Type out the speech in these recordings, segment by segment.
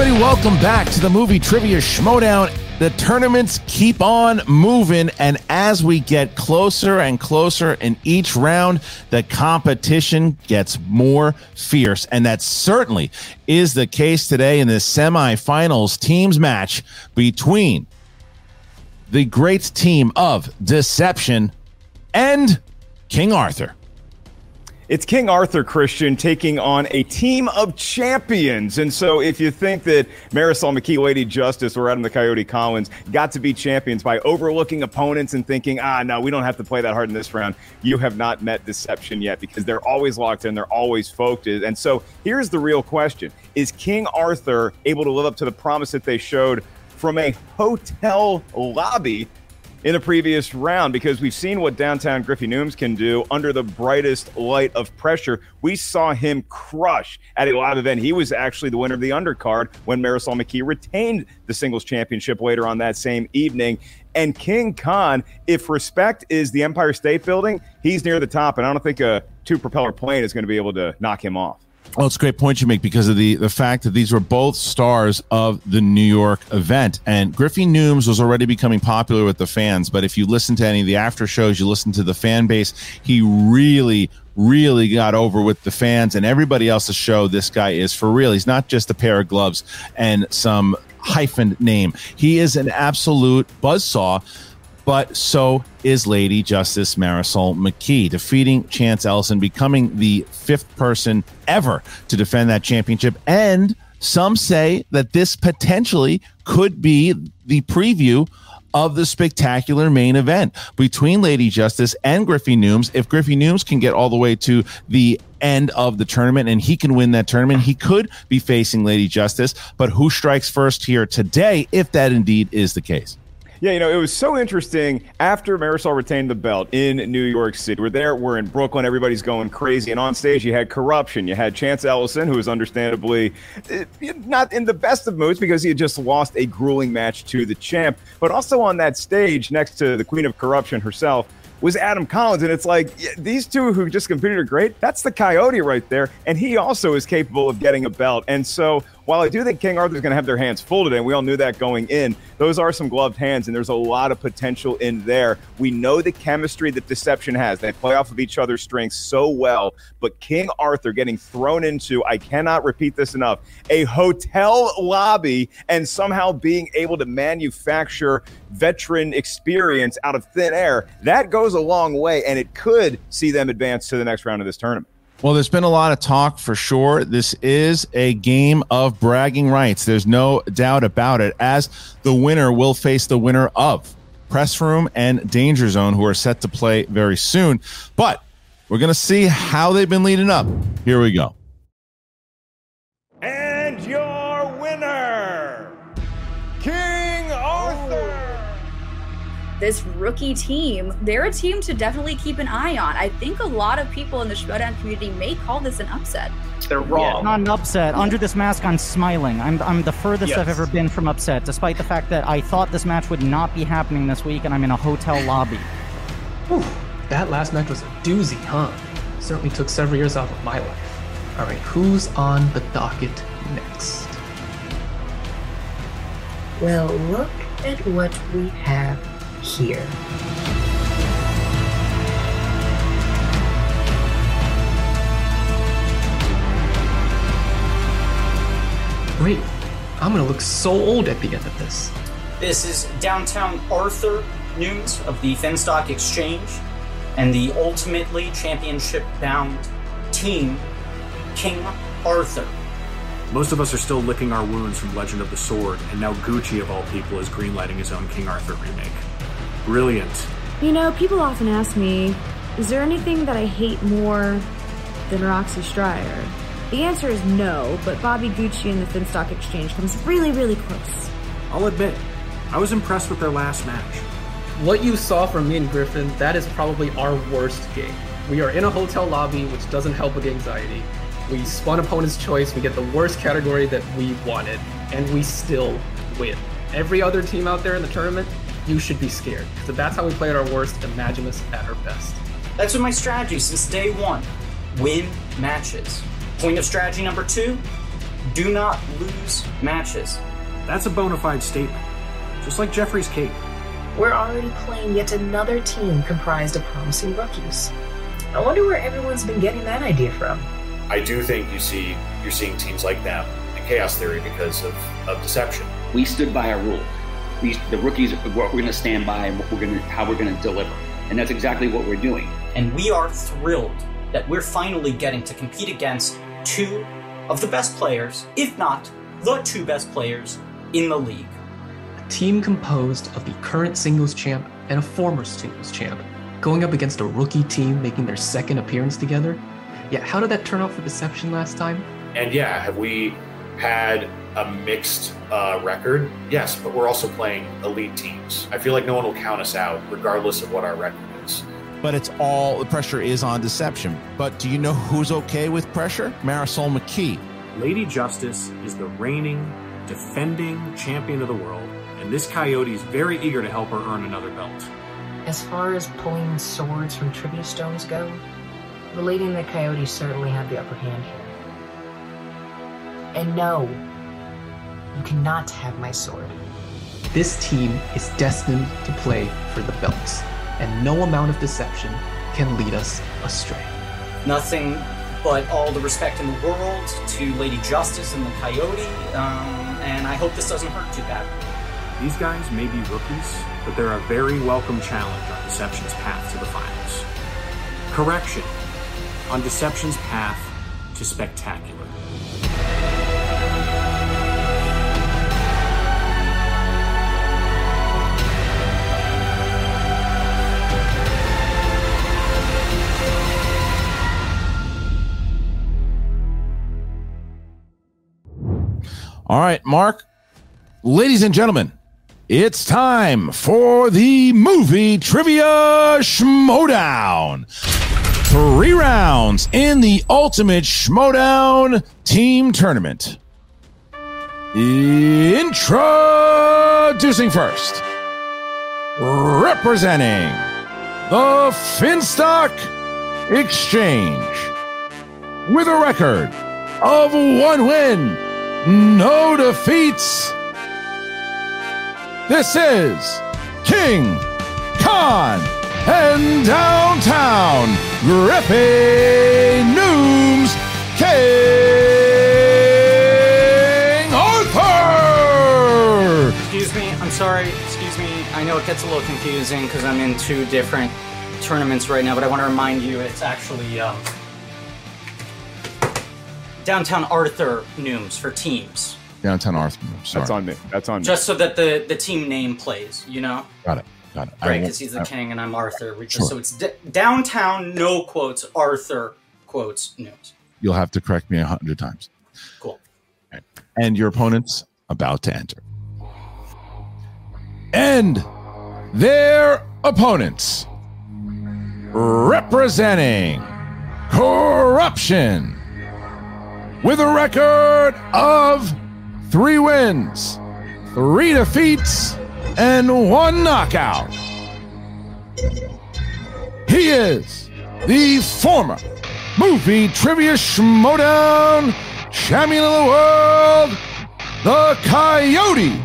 Everybody. Welcome back to the movie trivia schmodown. The tournaments keep on moving, and as we get closer and closer in each round, the competition gets more fierce. And that certainly is the case today in the semifinals teams match between the great team of Deception and King Arthur. It's King Arthur Christian taking on a team of champions. And so if you think that Marisol McKee, Lady Justice, or Adam the Coyote Collins got to be champions by overlooking opponents and thinking, ah, no, we don't have to play that hard in this round, you have not met deception yet because they're always locked in, they're always focused. And so here's the real question Is King Arthur able to live up to the promise that they showed from a hotel lobby in the previous round because we've seen what downtown Griffey Nooms can do under the brightest light of pressure. We saw him crush at a live event. He was actually the winner of the undercard when Marisol McKee retained the singles championship later on that same evening. And King Khan, if respect is the Empire State Building, he's near the top, and I don't think a two propeller plane is going to be able to knock him off. Well, it's a great point you make because of the the fact that these were both stars of the New York event, and Griffey Nooms was already becoming popular with the fans. But if you listen to any of the after shows, you listen to the fan base, he really, really got over with the fans and everybody else's show. This guy is for real. He's not just a pair of gloves and some hyphen name. He is an absolute buzzsaw but so is Lady Justice Marisol McKee, defeating Chance Ellison, becoming the fifth person ever to defend that championship. And some say that this potentially could be the preview of the spectacular main event between Lady Justice and Griffey Nooms. If Griffey Nooms can get all the way to the end of the tournament and he can win that tournament, he could be facing Lady Justice. But who strikes first here today, if that indeed is the case? Yeah, you know, it was so interesting after Marisol retained the belt in New York City. We're there, we're in Brooklyn, everybody's going crazy. And on stage, you had corruption. You had Chance Ellison, who was understandably eh, not in the best of moods because he had just lost a grueling match to the champ. But also on that stage, next to the Queen of Corruption herself, was Adam Collins. And it's like these two who just competed are great. That's the Coyote right there. And he also is capable of getting a belt. And so while I do think King Arthur's going to have their hands full today, and we all knew that going in, those are some gloved hands, and there's a lot of potential in there. We know the chemistry that Deception has. They play off of each other's strengths so well, but King Arthur getting thrown into, I cannot repeat this enough, a hotel lobby and somehow being able to manufacture veteran experience out of thin air, that goes a long way, and it could see them advance to the next round of this tournament. Well, there's been a lot of talk for sure. This is a game of bragging rights. There's no doubt about it, as the winner will face the winner of Press Room and Danger Zone, who are set to play very soon. But we're going to see how they've been leading up. Here we go. This rookie team, they're a team to definitely keep an eye on. I think a lot of people in the Schmodown community may call this an upset. They're wrong. Not an upset. Under this mask, I'm smiling. I'm, I'm the furthest I've ever been from upset, despite the fact that I thought this match would not be happening this week, and I'm in a hotel lobby. Whew, that last match was a doozy, huh? Certainly took several years off of my life. All right, who's on the docket next? Well, look at what we have here. Great. I'm gonna look so old at the end of this. This is downtown Arthur Nooms of the Finstock Exchange and the ultimately championship bound team, King Arthur. Most of us are still licking our wounds from Legend of the Sword, and now Gucci, of all people, is greenlighting his own King Arthur remake. Brilliant. You know, people often ask me, is there anything that I hate more than Roxy Stryer? The answer is no, but Bobby Gucci and the Finstock Exchange comes really, really close. I'll admit, I was impressed with their last match. What you saw from me and Griffin, that is probably our worst game. We are in a hotel lobby, which doesn't help with anxiety. We spun opponent's choice, we get the worst category that we wanted, and we still win. Every other team out there in the tournament, you should be scared. So that's how we play at our worst, imagine us at our best. That's been my strategy since day one win matches. Point of strategy number two do not lose matches. That's a bona fide statement. Just like Jeffrey's cape. We're already playing yet another team comprised of promising rookies. I wonder where everyone's been getting that idea from. I do think you see you're seeing teams like them in Chaos Theory because of, of deception. We stood by our rule. We, the rookies, what we're going to stand by and what we're going to, how we're going to deliver, and that's exactly what we're doing. And we are thrilled that we're finally getting to compete against two of the best players, if not the two best players in the league. A team composed of the current singles champ and a former singles champ, going up against a rookie team making their second appearance together. Yeah, how did that turn out for Deception last time? And yeah, have we had a mixed uh, record? Yes, but we're also playing elite teams. I feel like no one will count us out, regardless of what our record is. But it's all the pressure is on deception. But do you know who's okay with pressure? Marisol McKee. Lady Justice is the reigning, defending champion of the world, and this coyote is very eager to help her earn another belt. As far as pulling swords from trivia stones go, the lady and the coyote certainly have the upper hand here. And no, you cannot have my sword. This team is destined to play for the belts, and no amount of deception can lead us astray. Nothing but all the respect in the world to Lady Justice and the Coyote, um, and I hope this doesn't hurt too bad. These guys may be rookies, but they're a very welcome challenge on Deception's path to the finals. Correction on Deception's path to spectacular. All right, Mark. Ladies and gentlemen, it's time for the movie trivia schmodown. Three rounds in the ultimate schmodown team tournament. Introducing first, representing the Finstock Exchange with a record of one win, no defeats. This is King Khan and downtown Griffey Nooms King Arthur. Excuse me, I'm sorry, excuse me. I know it gets a little confusing because I'm in two different tournaments right now, but I want to remind you it's actually um, downtown Arthur Nooms for teams. Downtown Arthur. Sorry. That's on me. That's on me. Just so that the, the team name plays, you know? Got it. Got it. I Right, because he's the I- king and I'm Arthur. We just, Sure. So it's d- downtown, no quotes, Arthur quotes Nooms. You'll have to correct me a hundred times. Cool. And your opponent's about to enter. And their opponents representing corruption with a record of three wins, three defeats, and one knockout. He is the former movie trivia schmodown champion of the world, the Coyote,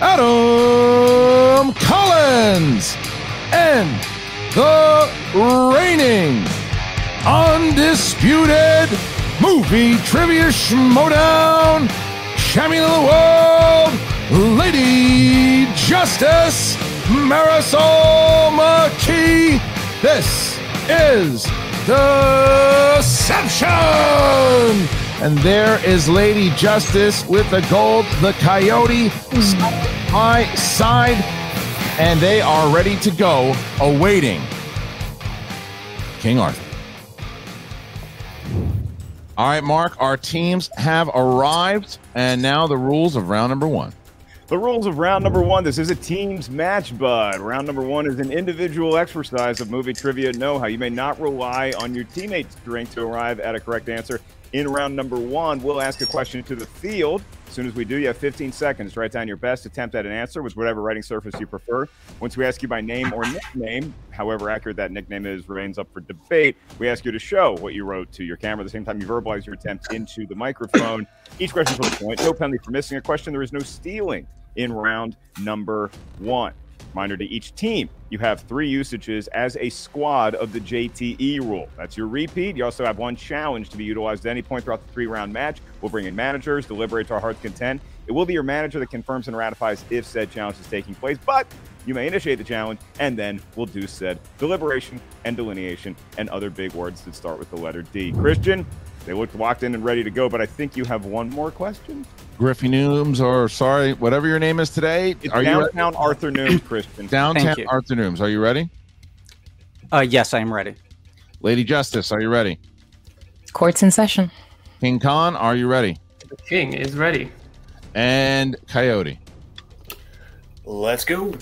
Adam Collins, and the reigning, undisputed movie trivia schmodown champion of the world, Lady Justice Marisol McKee. This is Deception And there is Lady Justice with the gold, the coyote side by side. And they are ready to go, awaiting King Arthur. All right, Mark, our teams have arrived, and now the rules of round number one. The rules of round number one. This is a team's match, bud. Round number one is an individual exercise of movie trivia know how. You may not rely on your teammates' drink to arrive at a correct answer. In round number one, we'll ask a question to the field. As soon as we do, you have 15 seconds to write down your best attempt at an answer with whatever writing surface you prefer. Once we ask you by name or nickname, however accurate that nickname is, remains up for debate. We ask you to show what you wrote to your camera at the same time you verbalize your attempt into the microphone. Each question for the point. No penalty for missing a question. There is no stealing in round number one. Reminder to each team, you have three usages as a squad of the JTE rule. That's your repeat. You also have one challenge to be utilized at any point throughout the three round match. We'll bring in managers, deliberate to our heart's content. It will be your manager that confirms and ratifies if said challenge is taking place, but you may initiate the challenge and then we'll do said deliberation and delineation and other big words that start with the letter D. Christian, they looked locked in and ready to go, but I think you have one more question. Griffey Nooms, or sorry, whatever your name is today. It's are you downtown ready? Arthur Nooms, Christian. Downtown Arthur Nooms. Are you ready? Uh, yes, I am ready. Lady Justice, are you ready? Court's in session. King Khan, are you ready? The king is ready. And Coyote. Let's go.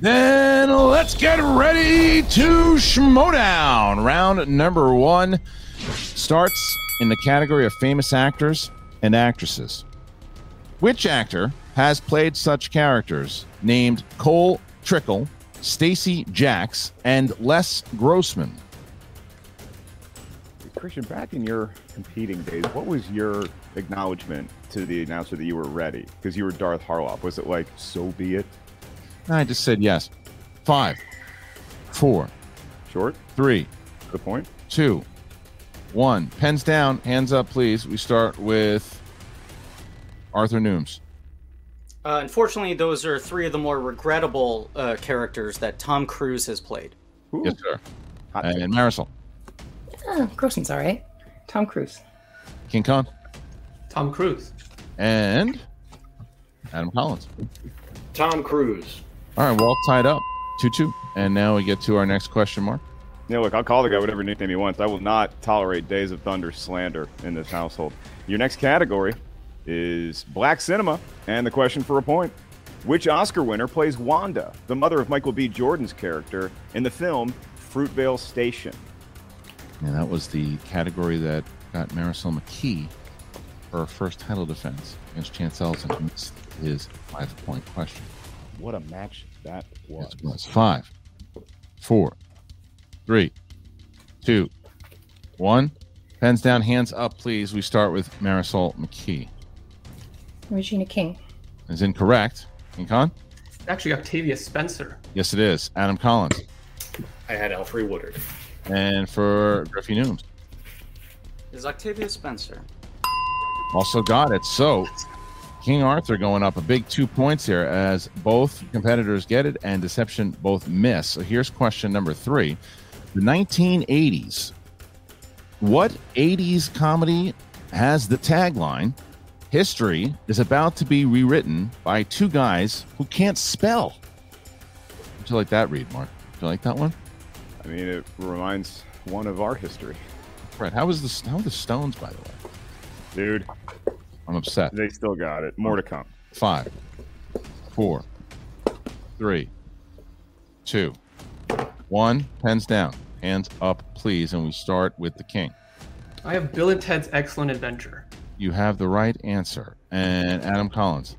Then let's get ready to schmodown. Round number one starts in the category of famous actors and actresses. Which actor has played such characters named Cole Trickle, Stacee Jaxx, and Les Grossman? Christian, back in your competing days, what was your acknowledgement to the announcer that you were ready? Because you were Darth Harloff. Was it like, so be it? I just said yes. Five, four, Short? three, Good point. two. Pens down, hands up, please. We start with Arthur Nooms. Uh, unfortunately, those are three of the more regrettable uh, characters that Tom Cruise has played. Yes, sir. And Marisol. Oh, Grossman's all right. Tom Cruise. King Kong. Tom Cruise. And Adam Collins. Tom Cruise. All right, we're all tied up. 2 2. And now we get to our next question mark. Yeah, look, I'll call the guy whatever nickname he wants. I will not tolerate Days of Thunder slander in this household. Your next category is Black Cinema, and the question for a point. Which Oscar winner plays Wanda, the mother of Michael B. Jordan's character, in the film Fruitvale Station? And that was the category that got Marisol McKee her first title defense against Chance Ellison, who missed his five point question. What a match that was. It was five, four, three, two, one. Pens down, hands up, please. We start with Marisol McKee. Regina King. Is incorrect. King Khan? It's actually Octavia Spencer. Yes, it is. Adam Collins. I had Alfred Woodard. And for Griffey Nooms. Is Octavia Spencer? Also got it. So King Arthur going up a big two points here as both competitors get it and Deception both miss. So here's question number three. The 1980s. What 80s comedy has the tagline History is about to be rewritten by two guys who can't spell? Would you like that read, Mark? Would you like that one? I mean, it reminds one of our history. Right. How was the how are the Stones, by the way? Dude, I'm upset. they still got it. More to come. Five, four, three, two, one. Pens down. Hands up, please. And we start with the king. I have Bill and Ted's Excellent Adventure. You have the right answer. And Adam Collins,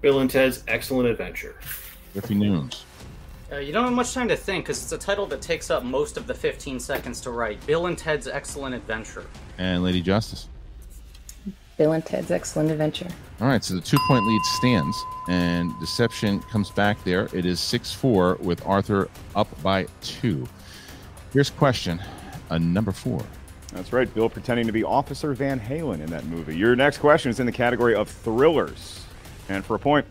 Bill and Ted's Excellent Adventure. Griffey Nooms, Uh, you don't have much time to think because it's a title that takes up most of the 15 seconds to write. Bill and Ted's Excellent Adventure. and Lady Justice. Bill and Ted's Excellent Adventure. All right, so the two point lead stands, and Deception comes back there. It is 6 4 with Arthur up by two. Here's question uh, number four. That's right. Bill pretending to be Officer Van Halen in that movie. Your next question is in the category of thrillers. And for a point,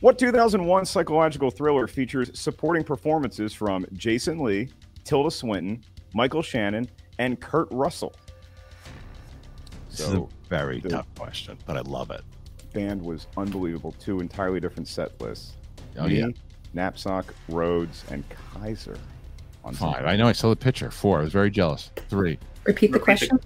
what 2001 psychological thriller features supporting performances from Jason Lee, Tilda Swinton, Michael Shannon, and Kurt Russell? This is a very tough question, but I love it. Band was unbelievable. Two entirely different set lists. Oh, Me, yeah. Knapsack, Rhodes, and Kaiser. On Five. I know. I saw the picture. Four. I was very jealous. Three. Repeat the question.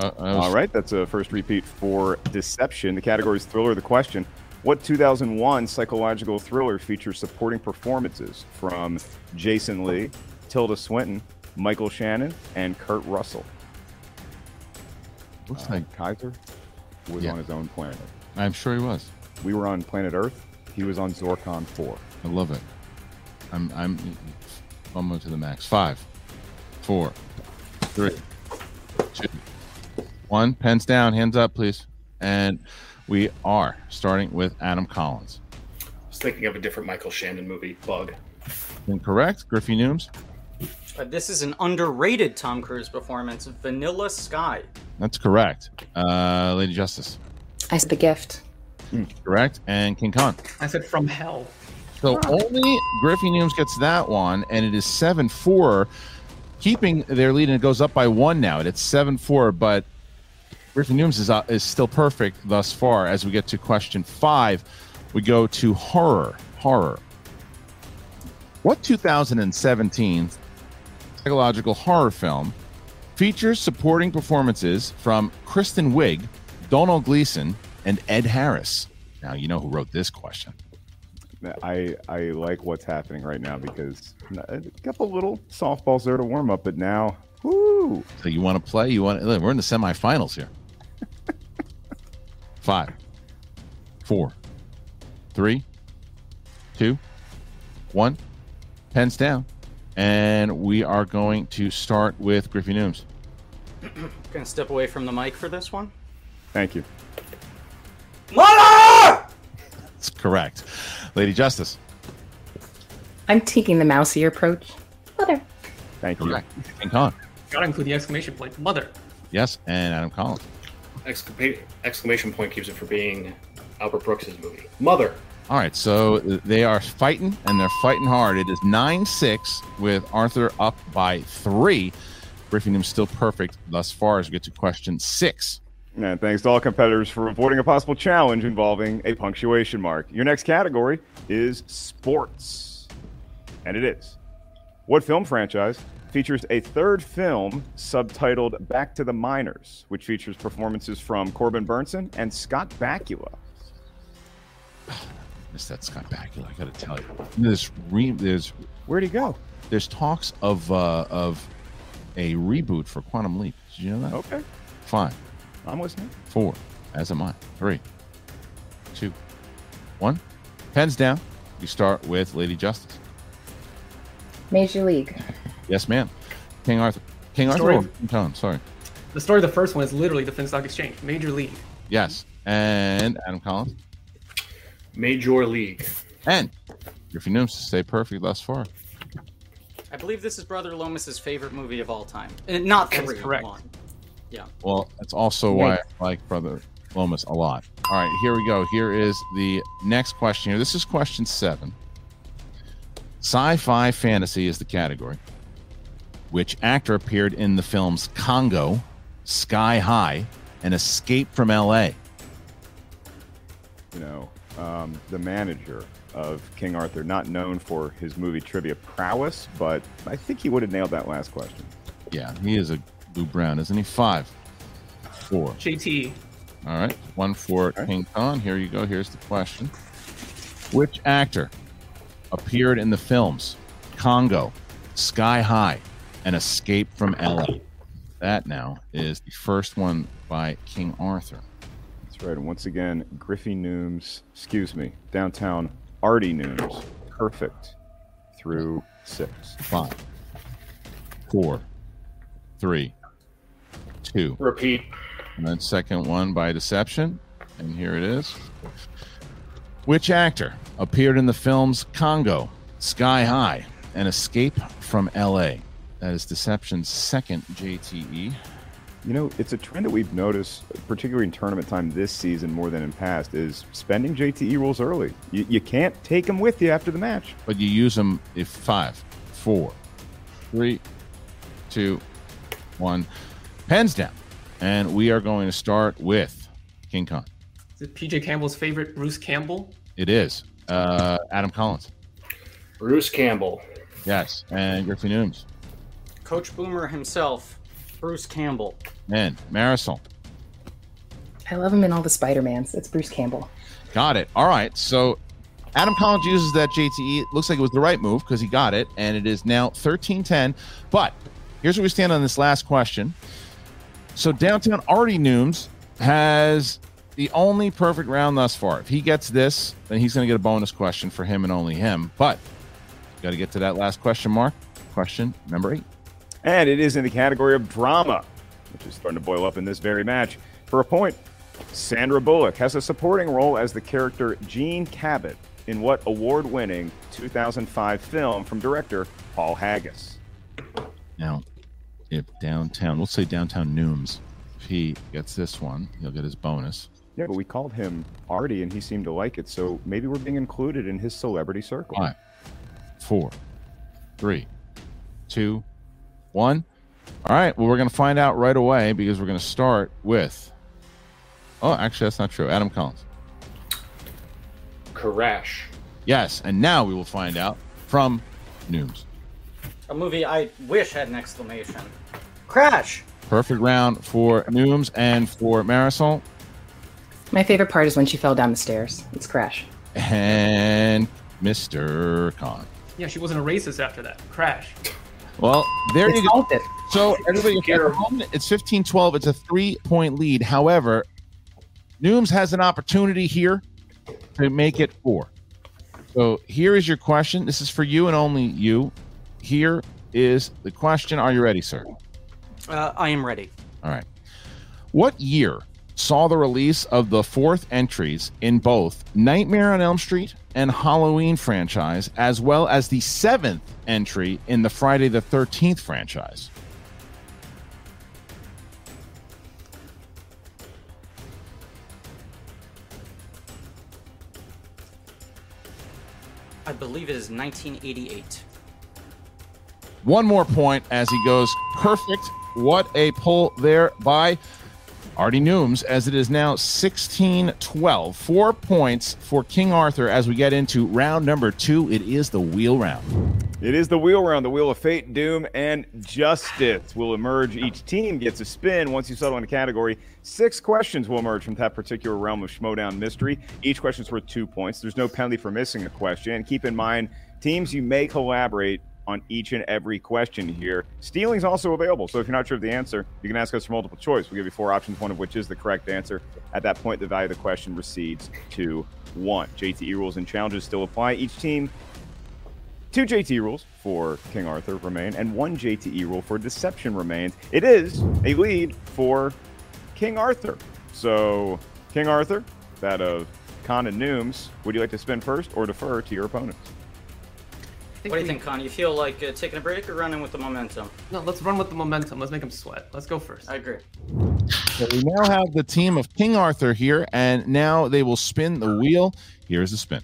Uh, was- All right, that's a first repeat for Deception. The category is thriller. The question: What 2001 psychological thriller features supporting performances from Jason Lee, Tilda Swinton, Michael Shannon, and Kurt Russell? Looks Uh, like Kaiser was Yeah. on his own planet. I'm sure he was. We were on planet Earth. He was on Zorkon 4. I love it. I'm I'm almost to the max. Five, four, three, two, one. Pens down, hands up, please. And we are starting with Adam Collins. I was thinking of a different Michael Shannon movie, Bug. Incorrect. Griffey Nooms. Uh, this is an underrated Tom Cruise performance, Vanilla Sky. That's correct. Uh, Lady Justice. I said the gift. Correct. And King Kong. I said from hell. So only Griffey Nooms gets that one, and it is seven four, keeping their lead, and it goes up by one now. It's seven four, but Griffey Nooms is uh, is still perfect thus far. As we get to question five, we go to horror. Horror. What 2017 psychological horror film features supporting performances from Kristen Wiig, Domhnall Gleeson, and Ed Harris? Now you know who wrote this question. I I like what's happening right now because a uh, couple little softballs there to warm up, but now, whoo! So you want to play? You want? We're in the semifinals here. Five, four, three, two, one. Pens down, and we are going to start with Griffey Nooms. Gonna step away from the mic for this one. Thank you. Mother! That's correct, Lady Justice. I'm taking the mousy approach. Mother. Thank you. Correct. King Kong. Gotta include the exclamation point. Mother. Yes, and Adam Collins. Exclama- exclamation point keeps it for being Albert Brooks' movie. Mother. All right, so uh, they are fighting, and they're fighting hard. It is nine six with Arthur up by three. Griffey Nooms still perfect thus far as we get to question six. And thanks to all competitors for avoiding a possible challenge involving a punctuation mark. Your next category is sports. And it is. What film franchise features a third film subtitled Back to the Minors, which features performances from Corbin Bernsen and Scott Bakula? Missed that Scott Bakula. I got to tell you, there's re- there's where'd he go? There's talks of uh, of a reboot for Quantum Leap. Did you know that? Okay. Five, I'm listening. four, as am I. Three, two, one. Pens down. We start with Lady Justice. Major League. Yes, ma'am. King Arthur. King Arthur. Story. Or King Tom. Sorry. The story of the first one is literally the Finstock Exchange, Major League. Yes. And Adam Collins. Major League. And Griffey Nooms to stay perfect thus far. I believe this is Brother Lomas's favorite movie of all time. Uh, not That is three. correct. One. Yeah. Well, that's also why I like Brother Lomas a lot. All right, here we go. Here is the next question here. This is question seven. Sci fi fantasy is the category. Which actor appeared in the films Congo, Sky High, and Escape from LA? You know, um, the manager of King Arthur, not known for his movie trivia prowess, but I think he would have nailed that last question. Yeah, he is a Lou Brown, isn't he? Five, four. JT. All right, one for King Kong. Here you go. Here's the question Which actor appeared in the films Congo, Sky High, and Escape from LA? That now is the first one by King Arthur. That's right. And once again, Griffey Nooms, excuse me, downtown Artie Nooms, perfect through six. Five, four, three, two. Repeat. And then second one by deception. And here it is. Which actor appeared in the films Congo, Sky High, and Escape from LA? That is Deception's second. JTE. You know, it's a trend that we've noticed, particularly in tournament time this season more than in past, is spending JTE rules early. You, you can't take them with you after the match. But you use them if five, four, three, two, one. Pens down. And we are going to start with King Kong. Is it PJ Campbell's favorite Bruce Campbell? It is uh, Adam Collins. Bruce Campbell. Yes. And Griffin Nooms. Coach Boomer himself, Bruce Campbell. And Marisol. I love him in all the Spider-Mans. It's Bruce Campbell. Got it. All right. So Adam Collins uses that JTE. It looks like it was the right move because he got it, and it is now 13 10. But here's where we stand on this last question. So downtown Artie Nooms has the only perfect round thus far. If he gets this, then he's going to get a bonus question for him and only him. But got to get to that last question mark. Question number eight. And it is in the category of drama, which is starting to boil up in this very match. For a point, Sandra Bullock has a supporting role as the character Jean Cabot in what award winning 2005 film from director Paul Haggis? Now, if downtown, let's say downtown Nooms, if he gets this one, he'll get his bonus. Yeah, but we called him Artie and he seemed to like it, so maybe we're being included in his celebrity circle. Five, four, three, two, one. All right. Well, we're going to find out right away because we're going to start with. Oh, actually, that's not true. Adam Collins. Crash. Yes. And now we will find out from Nooms. A movie I wish had an exclamation. Crash! Perfect round for Nooms and for Marisol. My favorite part is when she fell down the stairs. It's Crash. And Mr. Khan. Yeah, she wasn't a racist after that. Crash. Well, there It's you go. haunted. So everybody, at home, it's 15-12. It's a three-point lead. However, Nooms has an opportunity here to make it four. So here is your question. This is for you and only you. Here is the question. Are you ready, sir? Uh, I am ready. All right. What year saw the release of the fourth entries in both Nightmare on Elm Street and Halloween franchise, as well as the seventh entry in the Friday the 13th franchise? I believe it is 1988. One more point as he goes perfect. What a pull there by Artie Nooms as it is now 16 12. Four points for King Arthur as we get into round number two. It is the wheel round. It is the wheel round. The wheel of fate, doom, and justice will emerge. Each team gets a spin once you settle in a category. Six questions will emerge from that particular realm of Schmodown mystery. Each question is worth two points. There's no penalty for missing a question. And keep in mind, teams you may collaborate on each and every question here. Stealing is also available, so if you're not sure of the answer, you can ask us for multiple choice. We'll give you four options, one of which is the correct answer. At that point, the value of the question recedes to one. JTE rules and challenges still apply. Each team Two JT rules for King Arthur remain, and one JTE rule for Deception remains. It is a lead for King Arthur. So, King Arthur, that of Khan and Nooms, would you like to spin first or defer to your opponents? What do you think, Con? You feel like uh, taking a break or running with the momentum? No, let's run with the momentum. Let's make them sweat. Let's go first. I agree. So we now have the team of King Arthur here, and now they will spin the wheel. Here's the spin.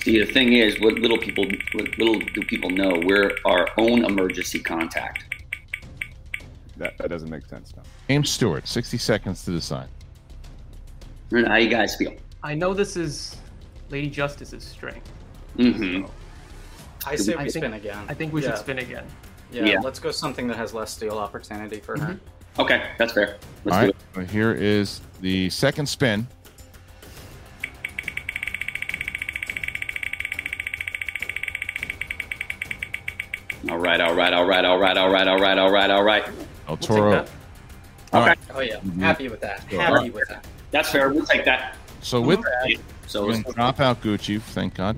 See, the thing is, what little people, what little do people know, we're our own emergency contact. That, that doesn't make sense now. James Stewart, 60 seconds to decide. How you guys feel? I know this is Lady Justice's strength. Mm-hmm. I say we think- spin again. I think we should spin again. Yeah, Yeah. let's go something that has less steal opportunity for her. Okay, that's fair. Let's All do right, so here is the second spin. All right, all right, all right, all right, all right, all right, all right, all right. El Toro. that. All Okay. right. Oh yeah, Mhm. happy with that. Sure. Happy with that. That's fair. We'll take that. So with that, So drop out Gucci, thank God.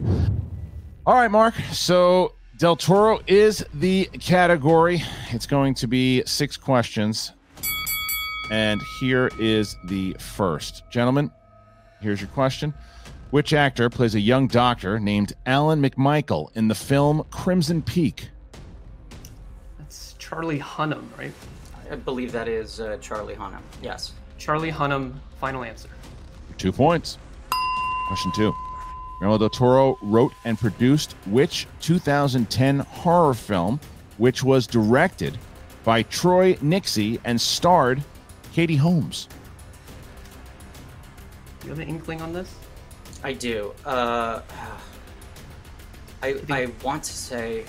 All right, Mark. So Del Toro is the category. It's going to be six questions. And here is the first. Gentlemen, here's your question. Which actor plays a young doctor named Alan McMichael in the film Crimson Peak? That's Charlie Hunnam, right? I believe that is uh, Charlie Hunnam. Yes. Charlie Hunnam. Final answer. Two points. Question two. Guillermo del Toro wrote and produced which 2010 horror film, which was directed by Troy Nixey and starred Katie Holmes? Do you have an inkling on this? I do. Uh, I I want to say.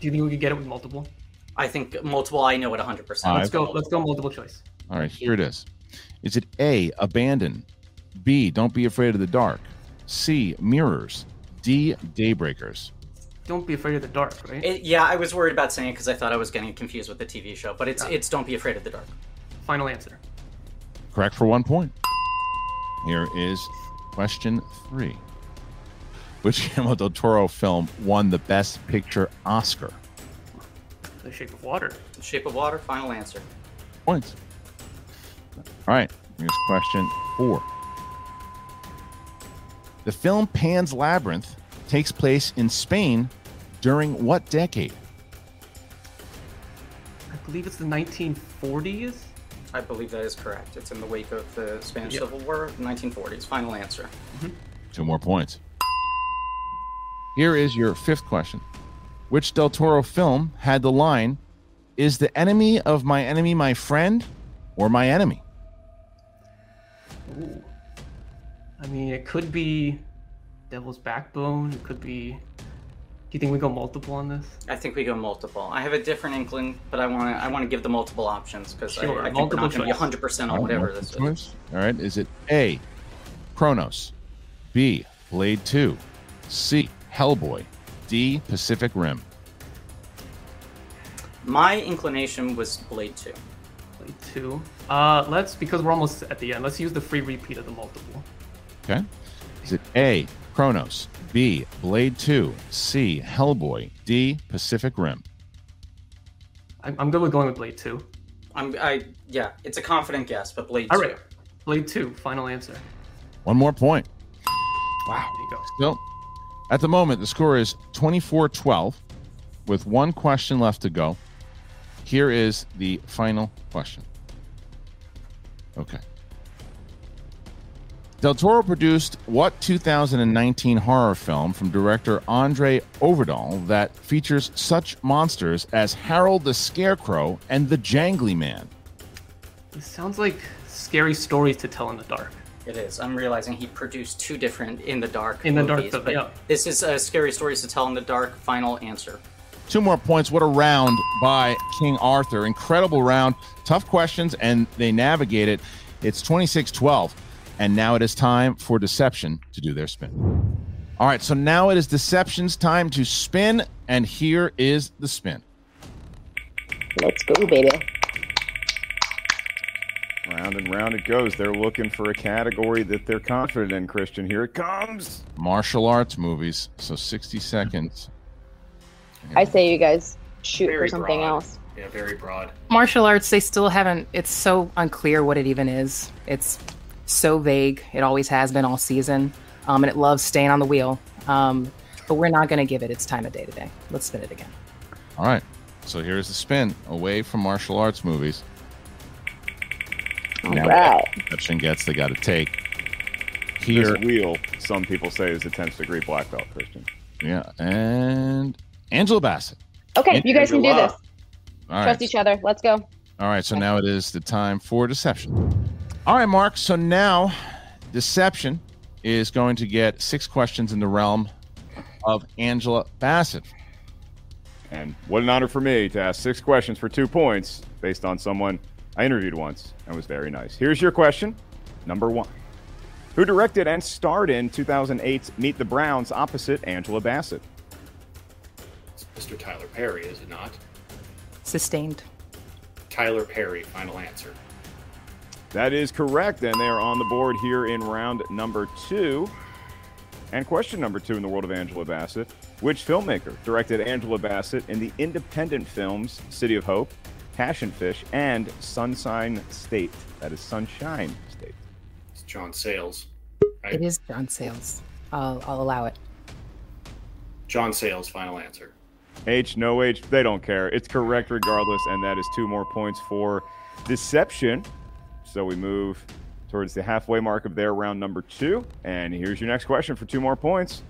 Do you think we could get it with multiple? I think multiple. I know it 100. percent Let's go. Let's go multiple choice. All right, here it is. Is it A, Abandon, B, Don't Be Afraid of the Dark, C, Mirrors, D, Daybreakers? Don't be afraid of the dark, right? It, yeah, I was worried about saying it because I thought I was getting confused with the TV show, but it's Yeah. it's Don't Be Afraid of the Dark. Final answer. Correct for one point. Here is question three. Which Guillermo del Toro film won the Best Picture Oscar? The Shape of Water. The Shape of Water. Final answer. Points. All right, here's question four. The film Pan's Labyrinth takes place in Spain during what decade? I believe it's the 1940s. I believe that is correct. It's in the wake of the Spanish Yep. Civil War, 1940s. Final answer. Mm-hmm. Two more points. Here is your fifth question. Which Del Toro film had the line, Is the enemy of my enemy my friend or my enemy? Ooh. I mean, it could be Devil's Backbone. It could be. Do you think we go multiple on this? I think we go multiple. I have a different inkling, but I want to I want to give the multiple options because Sure, I, I think we're not going to be 100 percent on whatever multiple this is. All right. Is it A, Cronos, B, Blade 2, C, Hellboy, D, Pacific Rim? My inclination was Blade Two. Blade two. Uh, let's because we're almost at the end. Let's use the free repeat of the multiple. Okay. Is it A, Cronos, B, Blade 2, C, Hellboy, D, Pacific Rim? I'm, I'm good with going with Blade two. I'm I yeah, it's a confident guess, but Blade All Two. right, Blade two. Final answer. One more point. Wow. There you go. Still, at the moment, the score is 24 12 with one question left to go. Here is the final question. Okay. Del Toro produced what 2019 horror film from director André Øvredal that features such monsters as Harold the Scarecrow and the Jangly Man? This sounds like scary stories to tell in the dark. It is. I'm realizing he produced two different in the dark In the dark, movies, but yeah. this is a scary stories to tell in the dark. Final answer. Two more points. What a round by King Arthur. Incredible round. Tough questions, and they navigate it. It's 26 12. And now it is time for Deception to do their spin. All right, so now it is Deception's time to spin, and here is the spin. Let's go, baby. Round and round it goes. They're looking for a category that they're confident in, Christian. Here it comes. Martial arts movies. So 60 seconds. I say you guys shoot Very for something broad. else. Yeah, very broad. Martial arts, they still haven't. It's so unclear what it even is. It's so vague. It always has been all season, um, and it loves staying on the wheel. Um, but we're not going to give it its time of day today. Let's spin it again. All right, so here's the spin away from martial arts movies. All Now, right. Deception gets they got to take. Here, This wheel, some people say, is a 10th degree black belt, Christian. yeah, and Angela Bassett. Okay, you guys can do this. All right. Trust each other. Let's go. All right, so now it is the time for deception. All right, Mark. So now deception is going to get six questions in the realm of Angela Bassett. And what an honor for me to ask six questions for two points based on someone I interviewed once and was very nice. Here's your question number one Who directed and starred in 2008's Meet the Browns opposite Angela Bassett? It's Mr. Tyler Perry, is it not? Sustained. Tyler Perry, final answer. That is correct, and they are on the board here in round number two. And question number two in the world of Angela Bassett. Which filmmaker directed Angela Bassett in the independent films City of Hope, Passion Fish, and Sunshine State? That is Sunshine State. It's John Sayles. Right? It is John Sayles. I'll, I'll allow it. John Sayles, final answer. H, no H, they don't care. It's correct regardless, and that is two more points for deception. So we move towards the halfway mark of their round number two. And here's your next question for two more points.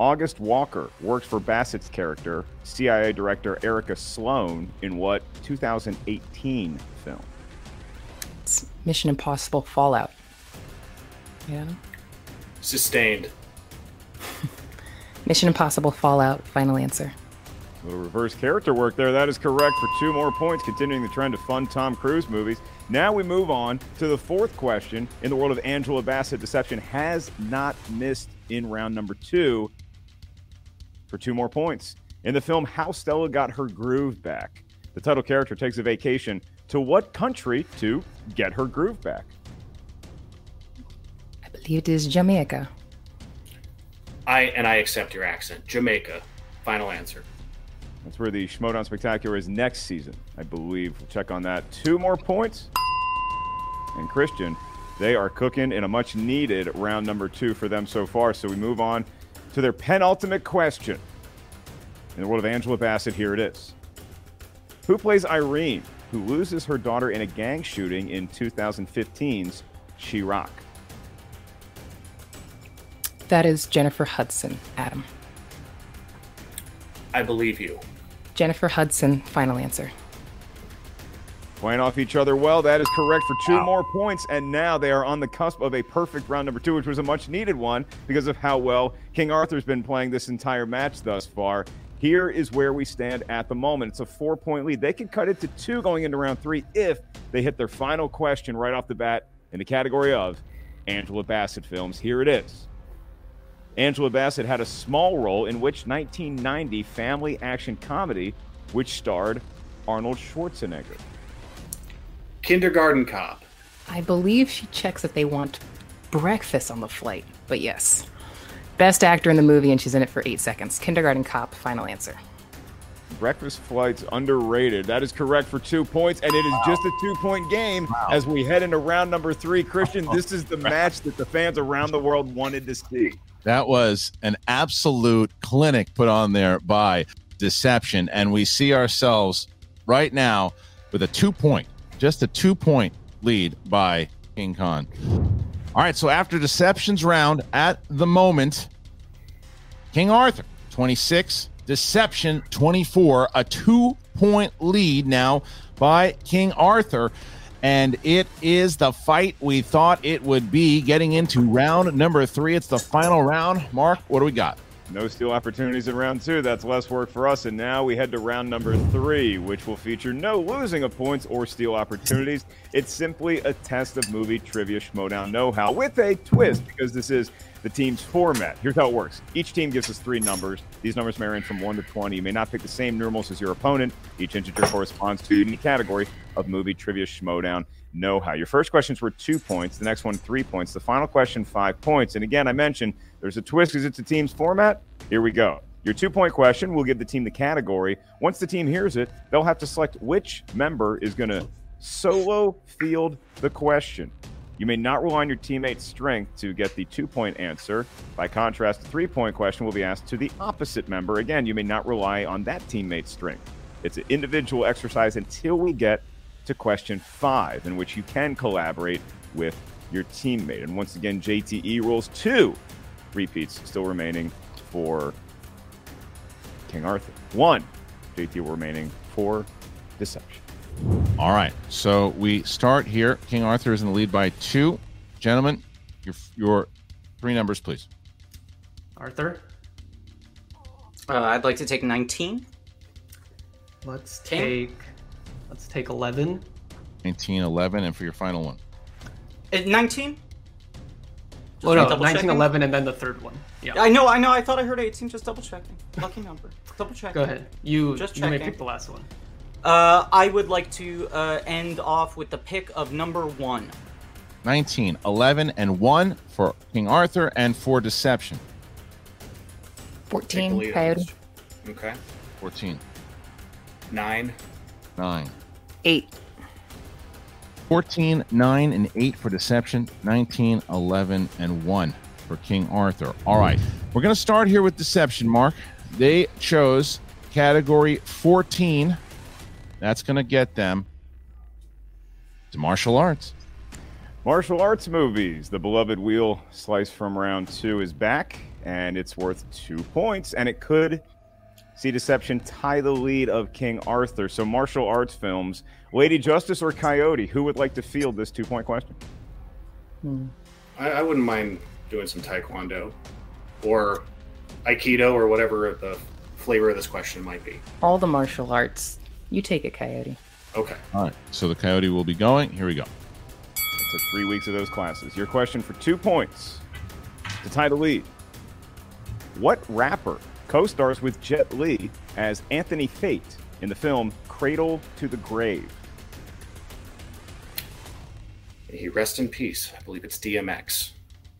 August Walker worked for Bassett's character, CIA Director Erika Sloane, in what 2018 film? It's Mission Impossible Fallout. Yeah. Sustained. Mission Impossible Fallout. Final answer. A little reverse character work there. That is correct for two more points, continuing the trend of fun Tom Cruise movies. Now we move on to the fourth question. In the world of Angela Bassett, Deception has not missed in round number two for two more points. In the film How Stella Got Her Groove Back, the title character takes a vacation to what country to get her groove back? I believe it is Jamaica. I and I accept your accent. Jamaica. Final answer. That's where the Schmoedown Spectacular is next season, I believe. We'll check on that. Two more points. And Christian, they are cooking in a much needed round number two for them so far. So we move on to their penultimate question. In the world of Angela Bassett, here it is. Who plays Irene, who loses her daughter in a gang shooting in 2015's Chi-Raq? That is Jennifer Hudson, Adam. I believe you. Jennifer Hudson, final answer. Playing off each other well. That is correct for two more points. And now they are on the cusp of a perfect round number two, which was a much needed one because of how well King Arthur's been playing this entire match thus far. Here is where we stand at the moment. It's a four point lead. They could cut it to two going into round three if they hit their final question right off the bat in the category of Angela Bassett films. Here it is. Angela Bassett had a small role in which 1990 family action comedy, which starred Arnold Schwarzenegger. Kindergarten Cop. I believe she checks if they want breakfast on the flight, but yes. Best actor in the movie, and she's in it for eight seconds. Kindergarten Cop, final answer. Breakfast flights underrated. That is correct for two points, and it is just a two point game as we head into round number three. Christian, this is the match that the fans around the world wanted to see. That was an absolute clinic put on there by Deception. And we see ourselves right now with a two point, just a two point lead by King Khan. All right. So after Deception's round, at the moment, King Arthur, 26, Deception, 24, a two point lead now by King Arthur. And it is the fight we thought it would be getting into round number three. It's the final round. Mark, what do we got? No steal opportunities in round two. That's less work for us. And now we head to round number three, which will feature no losing of points or steal opportunities. It's simply a test of movie trivia Schmoedown know how with a twist because this is the team's format. Here's how it works each team gives us three numbers. These numbers may range from 1 to 20. You may not pick the same numerals as your opponent. Each integer corresponds to a unique category of movie trivia Schmoedown know how. Your first questions were two points, the next one, three points, the final question, five points. And again, I mentioned there's a twist because it's a team's format. Here we go. Your two point question will give the team the category. Once the team hears it, they'll have to select which member is going to solo field the question. You may not rely on your teammate's strength to get the two point answer. By contrast, the three point question will be asked to the opposite member. Again, you may not rely on that teammate's strength. It's an individual exercise until we get to question five, in which you can collaborate with your teammate. And once again, JTE rules two repeats still remaining for King Arthur. One JTE remaining for Deception. All right. So we start here. King Arthur is in the lead by two. Gentlemen, your your three numbers, please. Arthur, Uh, I'd like to take 19. let's King? take let's take eleven. 19, 11, and for your final one. Uh, 19? Oh no, double 19, checking? 11, and then the third one. Yeah. I know, I know. I thought I heard 18. Just double checking. Lucky number. Double checking. Go ahead. You Just you may pick the last one. Uh, I would like to uh, end off with the pick of number one. 19, 11, and 1 for King Arthur and for Deception. 14, lead Coyote. Okay. 14, Nine. 9. 8. 14, 9, and 8 for Deception. 19, 11, and 1 for King Arthur. All right. We're going to start here with Deception, Mark. They chose category 14. That's going to get them to martial arts. Martial arts movies. The beloved wheel slice from round two is back. and it's worth two points, and it could see Deception tie the lead of King Arthur. So, martial arts films, Lady Justice or Coyote, who would like to field this two point question? Hmm. I, I wouldn't mind doing some taekwondo or aikido or whatever the flavor of this question might be. All the martial arts. You take it, Coyote. Okay. All right. So the coyote will be going. Here we go. It took three weeks of those classes. Your question for two points to tie the lead. What rapper co stars with Jet Li as Anthony Fate in the film Cradle to the Grave? May he rest in peace. I believe it's DMX.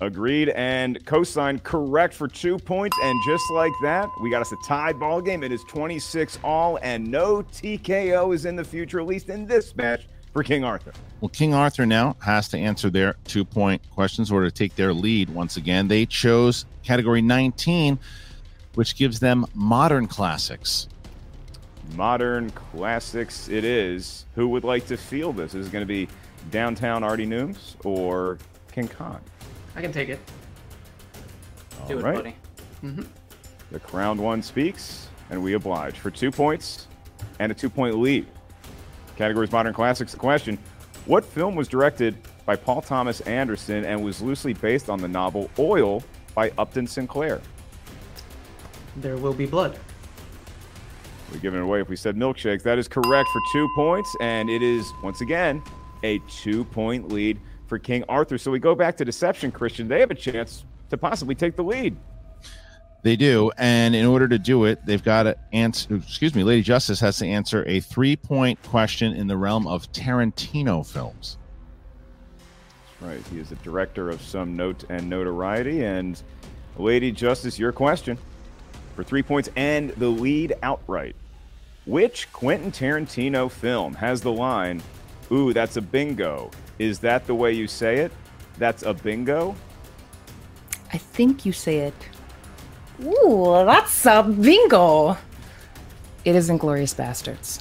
Agreed and co-signed correct for two points. And just like that, we got us a tied ball game. It is 26 all, and no TKO is in the future, at least in this match for King Arthur. Well, King Arthur now has to answer their two point questions or to take their lead once again. They chose category 19, which gives them modern classics. Modern classics it is. Who would like to feel this? Is it going to be Downtown Artie Nooms or King Khan? I can take it. Do it, All right. buddy. Mm-hmm. The crowned one speaks, and we oblige for two points and a two point lead. Categories Modern Classics. The question What film was directed by Paul Thomas Anderson and was loosely based on the novel Oil by Upton Sinclair? There will be blood. We're giving it away if we said milkshakes. That is correct for two points, and it is, once again, a two point lead for King Arthur. So we go back to Deception, Christian. They have a chance to possibly take the lead. They do, and in order to do it, they've got to answer. Excuse me, Lady Justice has to answer a three-point question in the realm of Tarantino films. Right. He is a director of some note and notoriety. And Lady Justice, your question for three points and the lead outright. Which Quentin Tarantino film has the line, Ooh, that's a bingo? Is that the way you say it? That's a bingo? I think you say it. Ooh, that's a bingo. It is Inglourious Basterds.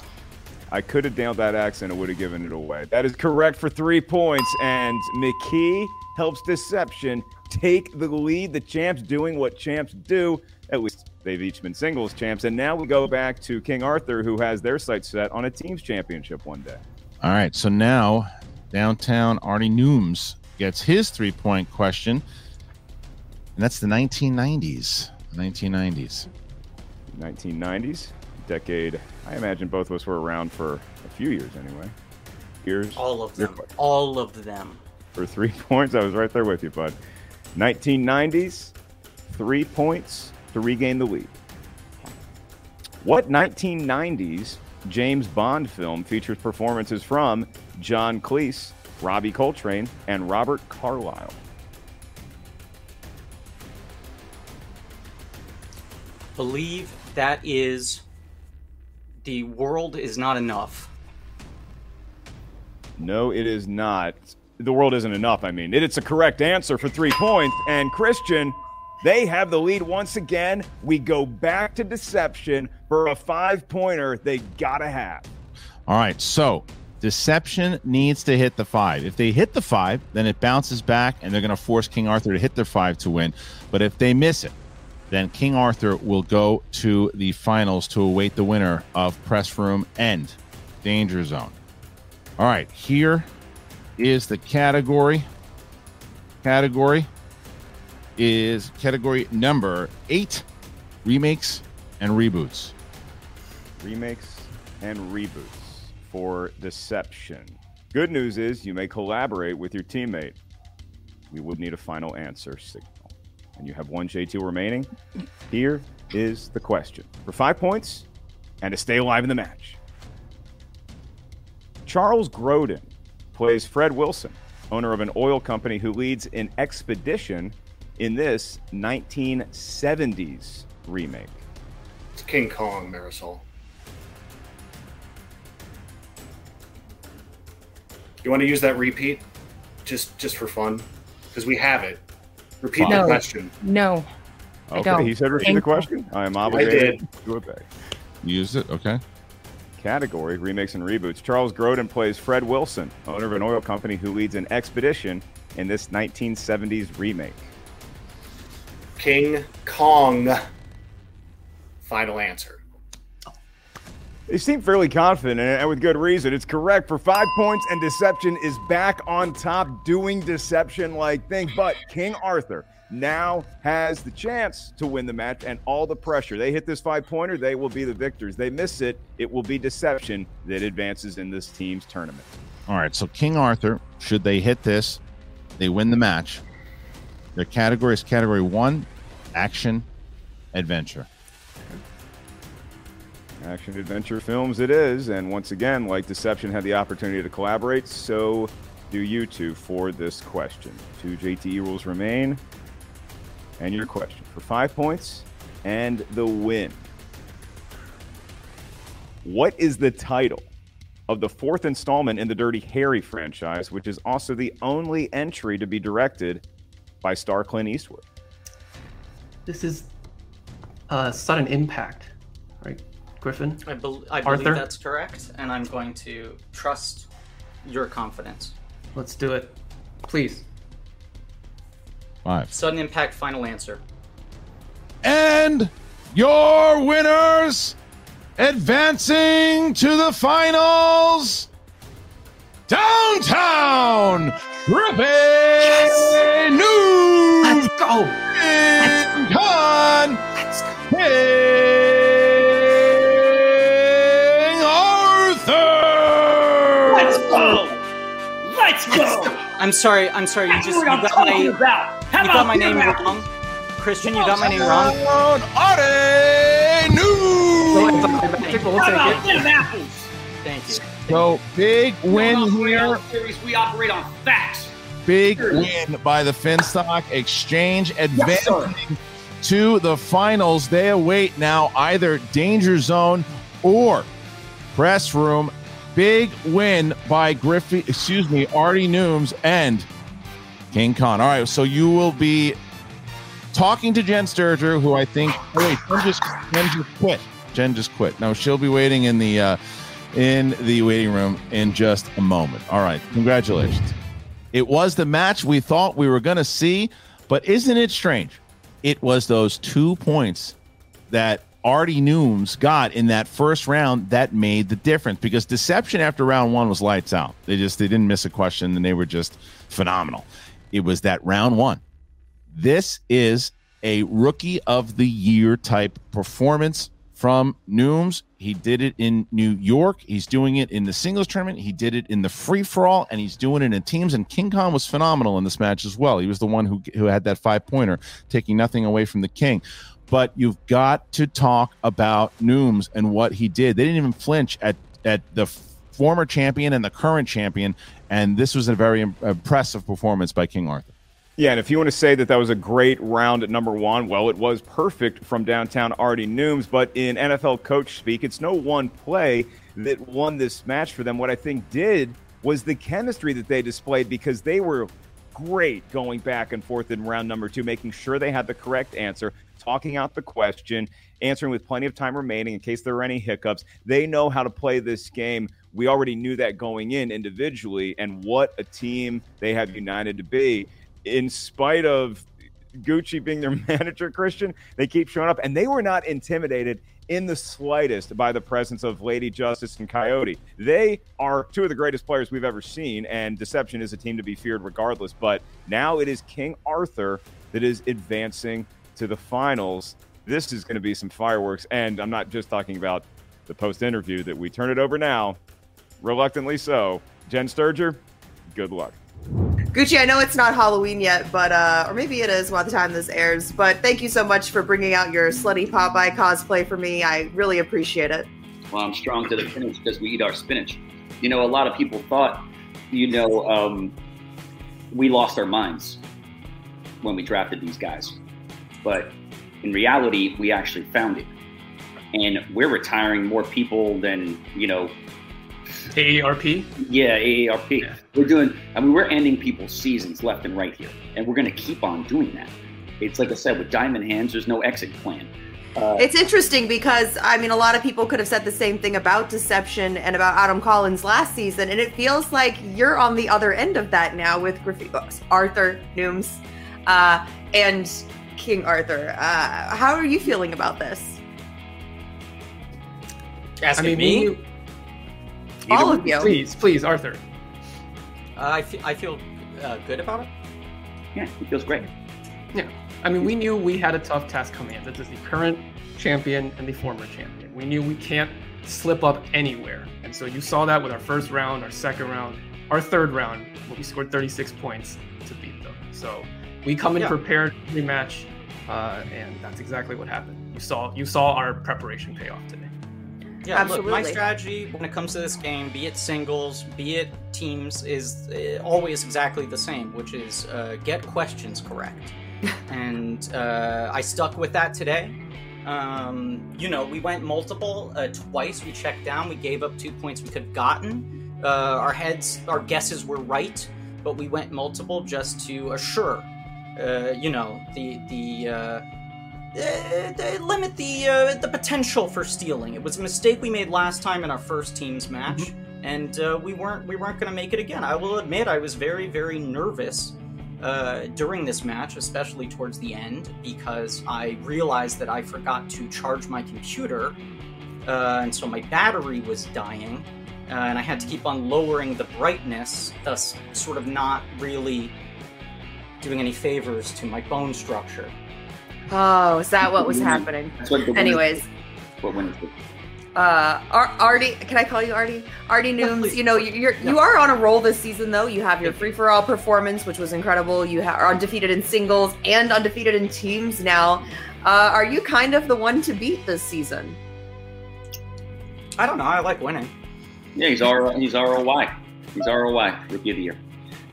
I could have nailed that accent and would have given it away. That is correct for three points. And McKee helps Deception take the lead. The champs doing what champs do. At least they've each been singles champs. And now we go back to King Arthur, who has their sights set on a team's championship one day. All right, so now downtown Artie Nooms gets his three-point question, and that's the 1990s. 1990s. 1990s, decade. I imagine both of us were around for a few years anyway. Years. All of them. All of them. For three points, I was right there with you, bud. 1990s, three points to regain the lead. What 1990s James Bond film features performances from John Cleese, Robbie Coltrane, and Robert Carlyle? Believe that is the world is not enough. No, it is not. The world isn't enough, I mean. It's a correct answer for three points. And Christian, they have the lead once again. We go back to deception for a five pointer they gotta have. All right, so Deception needs to hit the five. If they hit the five, then it bounces back, and they're going to force King Arthur to hit their five to win. But if they miss it, then King Arthur will go to the finals to await the winner of Press Room and Danger Zone. All right, here is the category. Category is category number eight remakes and reboots. Remakes and reboots for deception. Good news is you may collaborate with your teammate. We would need a final answer signal. And you have one JTE remaining. Here is the question for five points and to stay alive in the match. Charles Grodin plays Fred Wilson, owner of an oil company who leads an expedition in this 1970s remake. It's King Kong, Marisol. You want to use that repeat, just just for fun, because we have it. Repeat No. the question. No. I Okay, don't. he said repeat Thank the you. question. I am obligated to obey. Use it, okay? Category remakes and reboots. Charles Grodin plays Fred Wilson, owner of an oil company who leads an expedition in this 1970s remake. King Kong. Final answer. They seem fairly confident, and with good reason. It's correct for five points, and Deception is back on top doing Deception like thing. But King Arthur now has the chance to win the match and all the pressure. They hit this five pointer, they will be the victors. They miss it, it will be Deception that advances in this team's tournament. All right, so King Arthur, should they hit this, they win the match. Their category is category one, action, adventure. Action adventure films it is. And once again, like Deception had the opportunity to collaborate, so do you two for this question. Two JTE rules remain. And your question for five points and the win. What is the title of the fourth installment in the Dirty Harry franchise, which is also the only entry to be directed by star Clint Eastwood? This is uh, sudden impact, right, Griffin? I, bel I Arthur? believe that's correct, and I'm going to trust your confidence. Let's do it, please. Five. Sudden impact. Final answer. And your winners advancing to the finals downtown Griffin News. Let's go. Con King Arthur. Let's go. Let's go. I'm sorry. I'm sorry. You just you got talking my about. How you got my name them apples? wrong. Christian, you got my name wrong. Arte News. We'll How take about it. them apples? So big win We don't operate here. on we operate on facts. Big win by the Finstock Exchange, advancing to the finals. They await now either Danger Zone or Press Room. Big win by Griffey, excuse me, Artie Nooms and King Khan. All right, so you will be talking to Jen Sturger, who I think. Oh wait, Jen just, Jen just quit. Jen just quit. No, she'll be waiting in the uh, in the waiting room in just a moment. All right, congratulations. It was the match we thought we were going to see, but isn't it strange? It was those two points that Artie Nooms got in that first round that made the difference because deception after round one was lights out. They just they didn't miss a question and they were just phenomenal. It was that round one. This is a rookie of the year type performance from Nooms. He did it in New York. He's doing it in the singles tournament. He did it in the free for all, and he's doing it in teams. And King Kong was phenomenal in this match as well. He was the one who who had that five pointer, taking nothing away from the King. But you've got to talk about Nooms and what he did. They didn't even flinch at at the former champion and the current champion, and this was a very im- impressive performance by King Arthur. Yeah, and if you want to say that that was a great round at number one, well, it was perfect from downtown Artie Nooms. But in NFL coach speak, it's no one play that won this match for them. What I think did was the chemistry that they displayed because they were great going back and forth in round number two, making sure they had the correct answer, talking out the question, answering with plenty of time remaining in case there were any hiccups. They know how to play this game. We already knew that going in individually, and what a team they have united to be in spite of Gucci being their manager, Christian, they keep showing up, and they were not intimidated in the slightest by the presence of Lady Justice and Coyote. They are two of the greatest players we've ever seen, and Deception is a team to be feared regardless. But now it is King Arthur that is advancing to the finals. This is going to be some fireworks, and I'm not just talking about the post interview that we turn it over now, reluctantly so. Jen Sturger, good luck. Gucci, I know it's not Halloween yet, but uh, or maybe it is by the time this airs. But thank you so much for bringing out your slutty Popeye cosplay for me. I really appreciate it. Well, I'm strong to the finish because we eat our spinach. You know, a lot of people thought, you know, um, we lost our minds when we drafted these guys, but in reality, we actually found it, and we're retiring more people than you know. AARP? Yeah, AARP. We're doing. I mean, we're ending people's seasons left and right here, and we're going to keep on doing that. It's like I said, with Diamond Hands, there's no exit plan. Uh, It's interesting because I mean, a lot of people could have said the same thing about Deception and about Adam Collins last season, and it feels like you're on the other end of that now with Griffey Books, Arthur Nooms, uh, and King Arthur, uh, how are you feeling about this? Asking I mean, me? We- All of you. Please, please, Arthur. Uh, I, fe- I feel uh, good about it. Yeah, it feels great. Yeah. I mean, we knew we had a tough task coming in. This is the current champion and the former champion. We knew we can't slip up anywhere. And so you saw that with our first round, our second round, our third round, where we scored 36 points to beat them. So we come in Yeah. prepared for the match, uh, and that's exactly what happened. You saw you saw our preparation pay off today. Yeah, look, my strategy when it comes to this game, be it singles, be it teams, is uh, always exactly the same, which is uh, get questions correct. and uh, I stuck with that today. Um, you know, we went multiple uh, twice. We checked down. We gave up two points we could have gotten. Uh, our heads, our guesses were right, but we went multiple just to assure. Uh, you know, the the. Uh, uh, limit the uh, the potential for stealing. It was a mistake we made last time in our first teams match, and uh, we weren't we weren't going to make it again. I will admit I was very very nervous uh, during this match, especially towards the end, because I realized that I forgot to charge my computer, uh, and so my battery was dying, uh, and I had to keep on lowering the brightness, thus sort of not really doing any favors to my bone structure. Oh, is that what was happening? That's what Anyways, What winners do. uh, Ar- Artie, can I call you Artie? Artie Nooms, you know, you- you're you are on a roll this season though. You have your free for all performance, which was incredible. You ha- are undefeated in singles and undefeated in teams now. Uh, are you kind of the one to beat this season? I don't know. I like winning. Yeah, he's R he's ROI. He's ROI Rookie of the Year.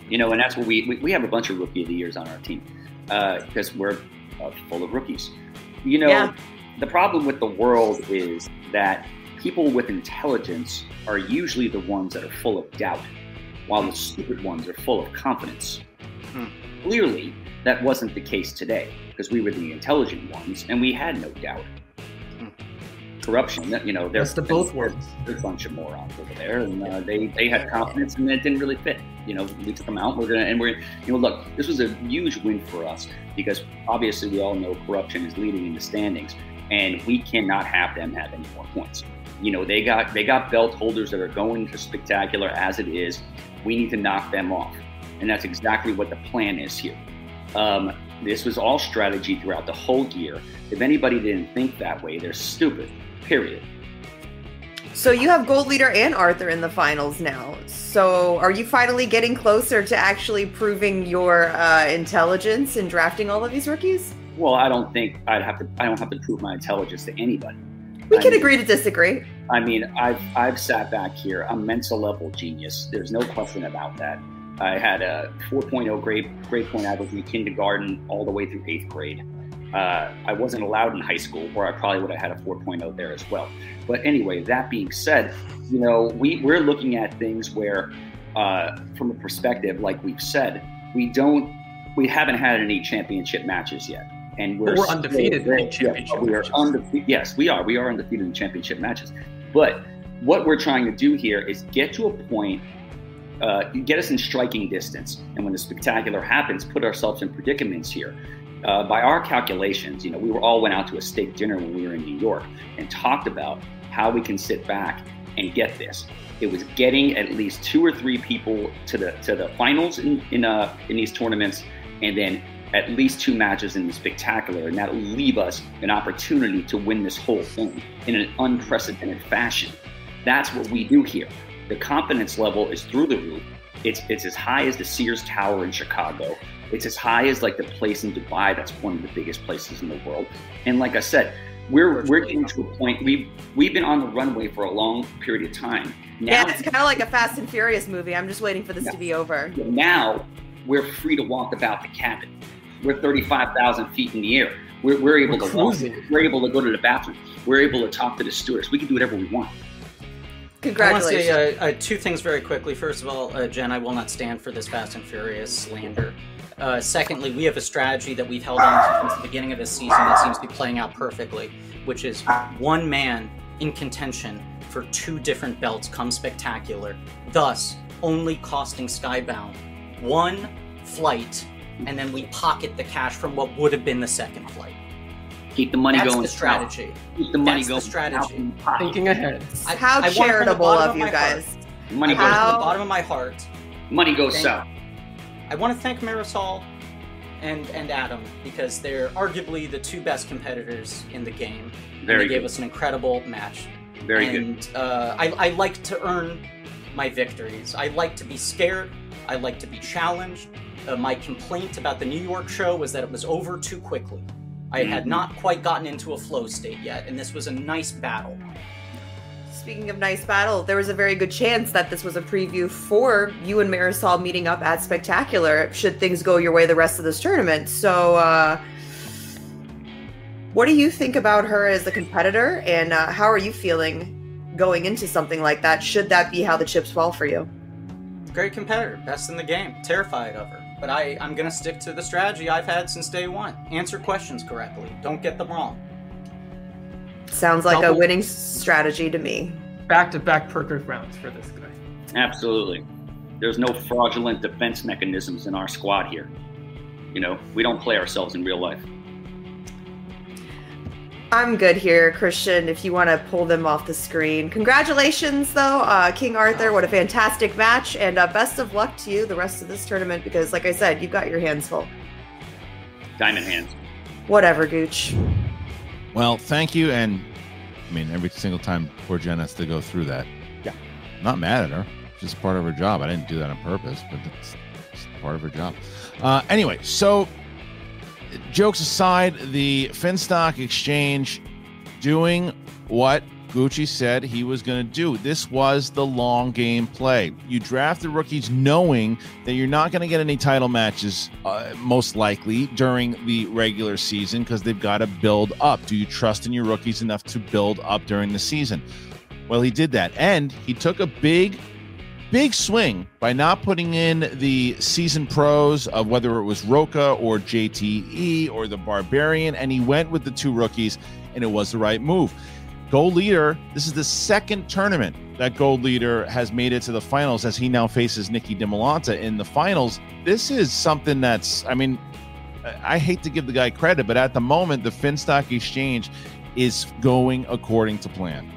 You know, and that's what we we, we have a bunch of Rookie of the Years on our team uh, because we're uh, full of rookies. You know, Yeah. the problem with the world is that people with intelligence are usually the ones that are full of doubt, while the stupid ones are full of confidence. Hmm. Clearly, that wasn't the case today because we were the intelligent ones and we had no doubt. Corruption, you know, they're of both worlds. They're a bunch of morons over there, and uh, they they had confidence, and it didn't really fit. You know, we took them out. We're gonna, and we're, you know, look, this was a huge win for us because obviously we all know corruption is leading in the standings, and we cannot have them have any more points. You know, they got they got belt holders that are going to spectacular as it is. We need to knock them off, and that's exactly what the plan is here. Um, this was all strategy throughout the whole year. If anybody didn't think that way, they're stupid. Period. So you have Gold Leader and Arthur in the finals now. So are you finally getting closer to actually proving your uh, intelligence in drafting all of these rookies? Well, I don't think I'd have to. I don't have to prove my intelligence to anybody. We I can mean- agree to disagree. I mean, I've I've sat back here. I'm mental level genius. There's no question about that. I had a 4.0 grade grade point average in kindergarten all the way through eighth grade. Uh, I wasn't allowed in high school, where I probably would have had a 4.0 there as well. But anyway, that being said, you know, we we're looking at things where, uh, from a perspective, like we've said, we don't, we haven't had any championship matches yet, and we're, we're still undefeated in very- yeah, we are matches. undefeated. Yes, we are. We are undefeated in championship matches. But what we're trying to do here is get to a point, uh, get us in striking distance, and when the spectacular happens, put ourselves in predicaments here. Uh, by our calculations, you know, we were all went out to a steak dinner when we were in New York and talked about how we can sit back and get this. It was getting at least two or three people to the to the finals in in, uh, in these tournaments, and then at least two matches in the spectacular, and that'll leave us an opportunity to win this whole thing in an unprecedented fashion. That's what we do here. The confidence level is through the roof. It's it's as high as the Sears Tower in Chicago. It's as high as like the place in Dubai. That's one of the biggest places in the world. And like I said, we're we're getting to a point. We've we've been on the runway for a long period of time. Now, yeah, it's kind of like a Fast and Furious movie. I'm just waiting for this to be over. now we're free to walk about the cabin. We're 35,000 feet in the air. We're, we're able We're to walk. We're able to go to the bathroom. We're able to talk to the stewardess. We can do whatever we want. Congratulations. I want to say uh, uh, two things very quickly. First of all, uh, Jen, I will not stand for this Fast and Furious slander. Uh, secondly, we have a strategy that we've held on to since the beginning of this season that seems to be playing out perfectly, which is one man in contention for two different belts come spectacular, thus only costing Skybound one flight and then we pocket the cash from what would have been the second flight. Keep the money That's going. the strategy. Keep the money That's going. the strategy. Thinking ahead. I- How I want it from charitable of you my heart. guys. Money I want goes- from How- the bottom of my heart. Money goes Thank- south. I want to thank Marisol and and Adam because they're arguably the two best competitors in the game. And Very they gave us an incredible match. Very good. and, uh, I, I like to earn my victories. I like to be scared. I like to be challenged. Uh, my complaint about the New York show was that it was over too quickly. I had Mhm. not quite gotten into a flow state yet, and this was a nice battle. Speaking of nice battle, there was a very good chance that this was a preview for you and Marisol meeting up at Spectacular should things go your way the rest of this tournament. So, uh, what do you think about her as a competitor, and uh, how are you feeling going into something like that? Should that be how the chips fall for you? Great competitor, best in the game. Terrified of her. But I, I'm going to stick to the strategy I've had since day one. Answer questions correctly. Don't get them wrong. Sounds like a winning strategy to me. Back to back perfect rounds for this guy. Absolutely. There's no fraudulent defense mechanisms in our squad here. You know, we don't play ourselves in real life. I'm good here, Christian. If you want to pull them off the screen, congratulations, though, uh, King Arthur. What a fantastic match, and uh, best of luck to you the rest of this tournament. Because, like I said, you've got your hands full. Diamond hands. Whatever, Gooch. Well, thank you. And I mean, every single time poor Jen has to go through that. Yeah. Not mad at her. It's just part of her job. I didn't do that on purpose, but it's, it's part of her job. Uh, anyway, so jokes aside, the Finstock Exchange doing what Gucci said he was going to do. This was the long game play. You draft the rookies knowing that you're not going to get any title matches, uh, most likely, during the regular season because they've got to build up. Do you trust in your rookies enough to build up during the season? Well, he did that. And he took a big big swing by not putting in the season pros of whether it was Roca or JTE or the Barbarian, and he went with the two rookies, and it was the right move. Gold leader, this is the second tournament that gold leader has made it to the finals as he now faces Nikki DiMolanta in the finals. This is something that's, I mean, I hate to give the guy credit, but at the moment, the Finstock Exchange is going according to plan.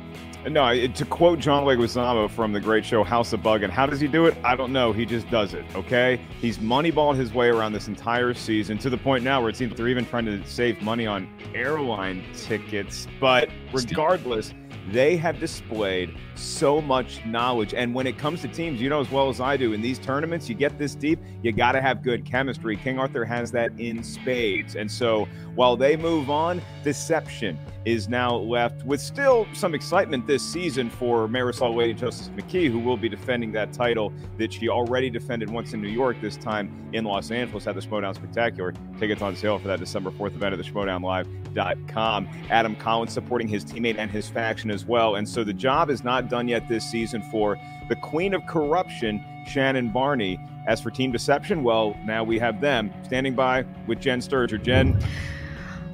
No, it- to quote John Leguizamo from the great show House of Bug, and how does he do it? I don't know. He just does it. Okay, he's moneyballed his way around this entire season to the point now where it seems they're even trying to save money on airline tickets. But regardless, they have displayed so much knowledge. And when it comes to teams, you know as well as I do, in these tournaments, you get this deep, you got to have good chemistry. King Arthur has that in spades. And so while they move on, Deception is now left with still some excitement this season for Marisol Wade and Justice McKee, who will be defending that title that she already defended once in New York, this time in Los Angeles at the Schmoedown Spectacular. Tickets on sale for that December 4th event at the SchmoedownLive.com. Adam Collins supporting his teammate and his faction as well. And so the job is not done yet this season for the queen of corruption, Shannon Barney. As for Team Deception, well, now we have them standing by with Jen Sturger. Jen,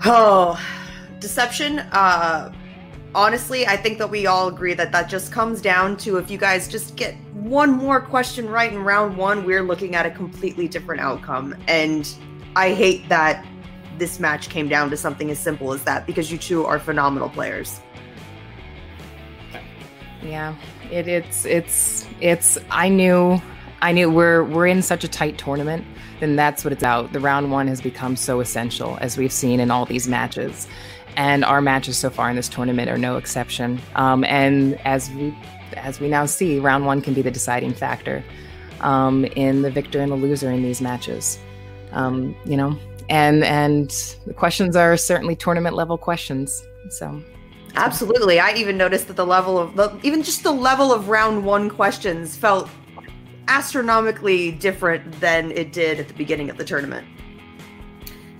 Oh, deception. Uh, honestly, I think that we all agree that that just comes down to if you guys just get one more question right in round one, we're looking at a completely different outcome. And I hate that this match came down to something as simple as that because you two are phenomenal players. Yeah, it, it's it's it's. I knew, I knew we're we're in such a tight tournament. Then that's what it's about. The round one has become so essential, as we've seen in all these matches, and our matches so far in this tournament are no exception. Um, and as we as we now see, round one can be the deciding factor um, in the victor and the loser in these matches. Um, you know, and and the questions are certainly tournament level questions. So Absolutely. I even noticed that the level of the, even just the level of round one questions felt astronomically different than it did at the beginning of the tournament.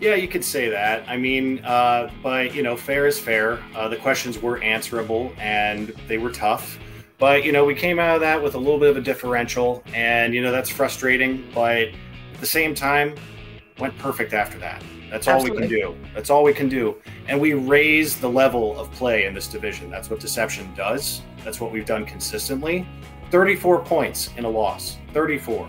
Yeah, you could say that. I mean, uh, but you know, fair is fair. Uh, the questions were answerable and they were tough. But you know, we came out of that with a little bit of a differential, and you know that's frustrating. But at the same time, went perfect after that. That's all we can do. That's all we can do. And we raise the level of play in this division. That's what Deception does. That's what we've done consistently. 34 points in a loss. 34.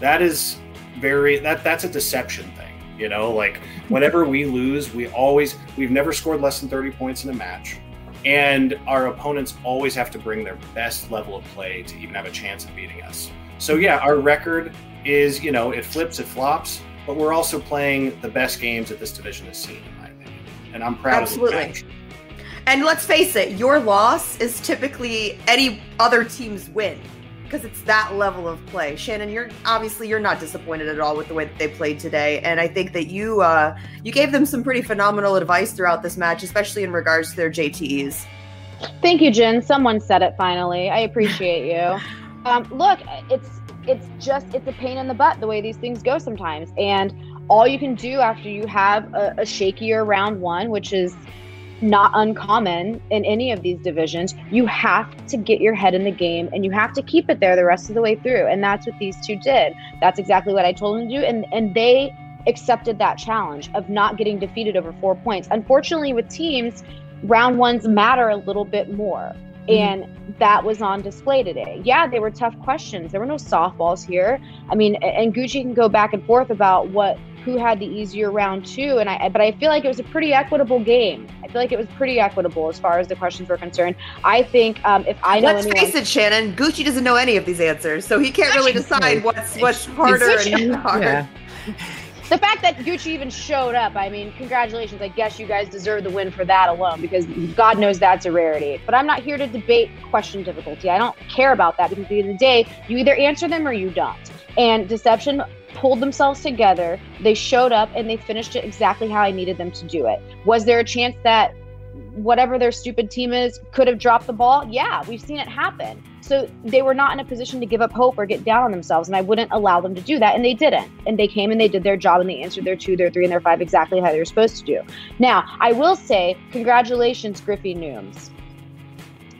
That is very that that's a deception thing. You know, like whenever we lose, we always we've never scored less than 30 points in a match. And our opponents always have to bring their best level of play to even have a chance of beating us. So yeah, our record is, you know, it flips, it flops, but we're also playing the best games that this division has seen, in my opinion. And I'm proud Absolutely. of the match. And let's face it, your loss is typically any other team's win because it's that level of play. Shannon, you're obviously you're not disappointed at all with the way that they played today, and I think that you uh, you gave them some pretty phenomenal advice throughout this match, especially in regards to their JTEs. Thank you, Jen. Someone said it finally. I appreciate you. Um, look, it's it's just it's a pain in the butt the way these things go sometimes, and all you can do after you have a, a shakier round one, which is not uncommon in any of these divisions. You have to get your head in the game and you have to keep it there the rest of the way through. And that's what these two did. That's exactly what I told them to do. And and they accepted that challenge of not getting defeated over four points. Unfortunately, with teams, round ones matter a little bit more. And that was on display today. Yeah, they were tough questions. There were no softballs here. I mean, and Gucci can go back and forth about what who had the easier round two, and I but I feel like it was a pretty equitable game. I feel like it was pretty equitable as far as the questions were concerned. I think um, if I know Let's anyone, face it, Shannon. Gucci doesn't know any of these answers, so he can't really decide what's what's harder and not hard. the fact that Gucci even showed up, I mean, congratulations. I guess you guys deserve the win for that alone because God knows that's a rarity. But I'm not here to debate question difficulty. I don't care about that because at the end of the day, you either answer them or you don't. And Deception pulled themselves together. They showed up and they finished it exactly how I needed them to do it. Was there a chance that whatever their stupid team is could have dropped the ball? Yeah, we've seen it happen. So they were not in a position to give up hope or get down on themselves, and I wouldn't allow them to do that, and they didn't. And they came and they did their job and they answered their two, their three, and their five exactly how they were supposed to do. Now, I will say, congratulations, Griffey Nooms.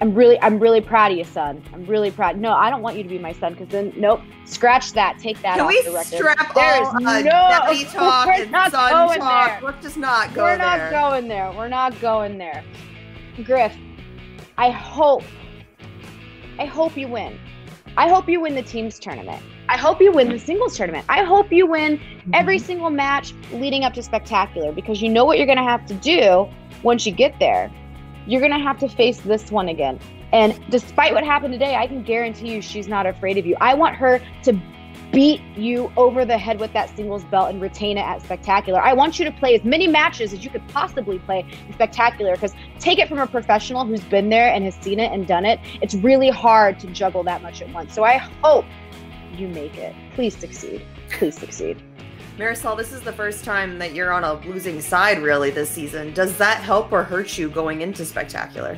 I'm really, I'm really proud of you, son. I'm really proud. No, I don't want you to be my son because then, nope, scratch that. Take that Can we the record. strap There's all uh, no, daddy talk we're and not son going talk? there. Let's just not go We're there. not going there. We're not going there. Griff, I hope, I hope you win. I hope you win the teams tournament. I hope you win the singles tournament. I hope you win every mhm. single match leading up to spectacular because you know what you're going to have to do once you get there. You're going to have to face this one again. And despite what happened today, I can guarantee you she's not afraid of you. I want her to beat you over the head with that singles belt and retain it at spectacular. I want you to play as many matches as you could possibly play in spectacular because take it from a professional who's been there and has seen it and done it. It's really hard to juggle that much at once. So I hope you make it. Please succeed. Please succeed. Marisol, this is the first time that you're on a losing side really this season. Does that help or hurt you going into spectacular?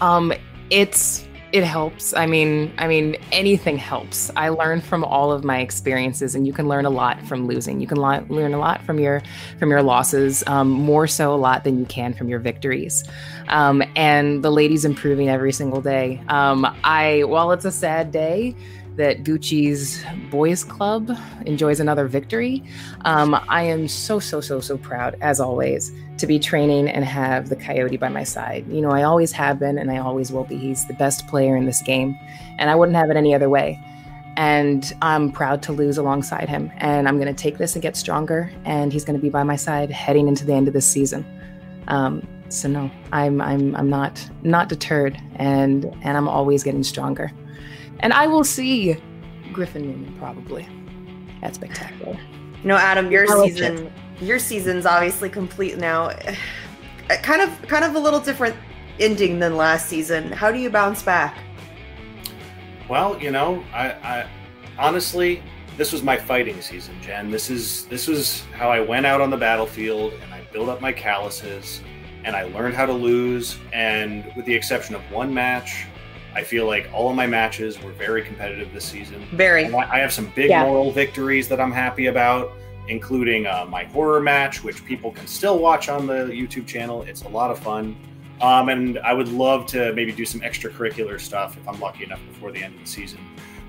Um, it's it helps. I mean, I mean, anything helps. I learn from all of my experiences, and you can learn a lot from losing. You can learn a lot from your from your losses, um, more so a lot than you can from your victories. Um, and the lady's improving every single day. Um, I while it's a sad day that Gucci's boys club enjoys another victory. Um, I am so so so so proud as always to be training and have the Coyote by my side. You know, I always have been and I always will be. He's the best player in this game, and I wouldn't have it any other way. And I'm proud to lose alongside him. And I'm going to take this and get stronger. And he's going to be by my side heading into the end of this season. Um, so no, I'm I'm I'm not not deterred, and and I'm always getting stronger. And I will see Griffin Newman probably at spectacular. You know, Adam, your I will season your season's obviously complete now. Kind of kind of a little different ending than last season. How do you bounce back? Well, you know, I, I honestly, this was my fighting season, Jen. This is this was how I went out on the battlefield and I built up my calluses and I learned how to lose. And with the exception of one match, I feel like all of my matches were very competitive this season. Very. I I have some big Yeah. moral victories that I'm happy about, including uh, my horror match, which people can still watch on the YouTube channel. It's a lot of fun. Um, and I would love to maybe do some extracurricular stuff if I'm lucky enough before the end of the season.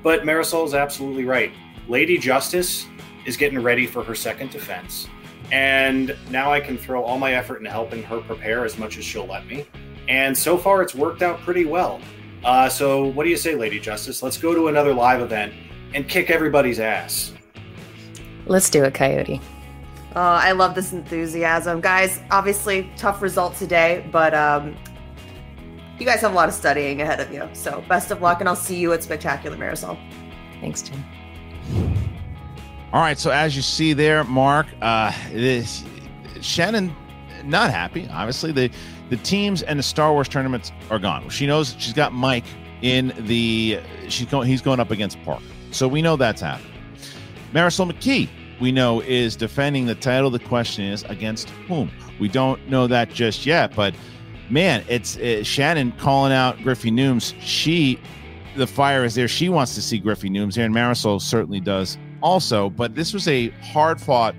But Marisol is absolutely right. Lady Justice is getting ready for her second defense. And now I can throw all my effort into helping her prepare as much as she'll let me. And so far, it's worked out pretty well. Uh, so, what do you say, Lady Justice? Let's go to another live event and kick everybody's ass. Let's do it, Coyote. Uh, I love this enthusiasm, guys. Obviously, tough result today, but um, you guys have a lot of studying ahead of you. So, best of luck, and I'll see you at Spectacular Marisol. Thanks, Jim. All right, so as you see there, Mark, uh, this Shannon not happy. Obviously, the the teams and the Star Wars tournaments are gone. She knows she's got Mike in the. She's going. He's going up against Park, so we know that's happening. Marisol McKee, we know, is defending the title. The question is against whom? We don't know that just yet, but man, it's uh, Shannon calling out Griffey Nooms. She, the fire is there. She wants to see Griffey Nooms here, and Marisol certainly does also. But this was a hard fought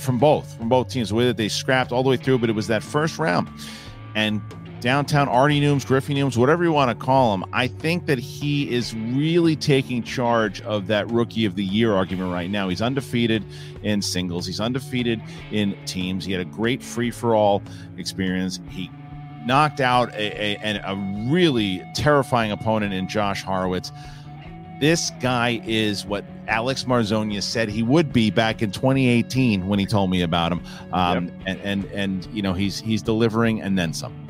from both from both teams. The way that they scrapped all the way through, but it was that first round, and downtown Artie Nooms, Griffey Nooms, whatever you want to call him. I think that he is really taking charge of that rookie of the year argument right now. He's undefeated in singles. He's undefeated in teams. He had a great free for all experience. He knocked out a, a, a really terrifying opponent in Josh Horowitz. This guy is what Alex Marzonia said he would be back in 2018 when he told me about him. Um, yep. and, and and you know he's he's delivering and then some.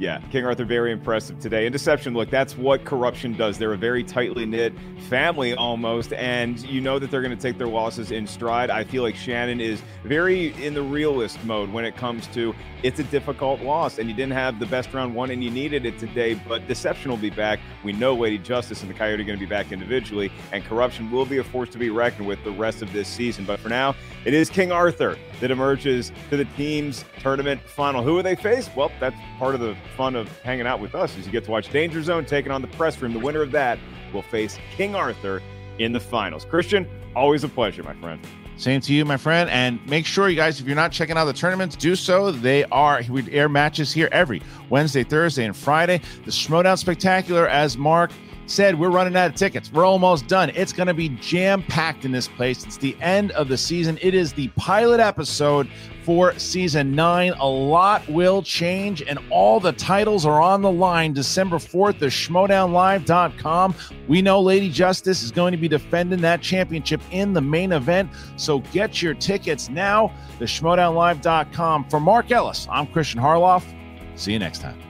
Yeah, King Arthur very impressive today. And Deception, look, that's what corruption does. They're a very tightly knit family almost, and you know that they're going to take their losses in stride. I feel like Shannon is very in the realist mode when it comes to it's a difficult loss, and you didn't have the best round one, and you needed it today. But Deception will be back. We know Lady Justice and the Coyote are going to be back individually, and Corruption will be a force to be reckoned with the rest of this season. But for now, it is King Arthur that emerges to the team's tournament final. Who will they face? Well, that's part of the fun of hanging out with us is you get to watch Danger Zone taking on the press room. The winner of that will face King Arthur in the finals. Kristian, always a pleasure, my friend. Same to you, my friend. And make sure you guys, if you're not checking out the tournaments, do so. They are, we air matches here every Wednesday, Thursday, and Friday. The Schmoedown Spectacular, as Mark said, we're running out of tickets. We're almost done. It's going to be jam packed in this place. It's the end of the season. It is the pilot episode for season nine. A lot will change, and all the titles are on the line. December 4th, the schmoedownlive.com. We know Lady Justice is going to be defending that championship in the main event. So get your tickets now, the schmoedownlive.com. For Mark Ellis, I'm Kristian Harloff. See you next time.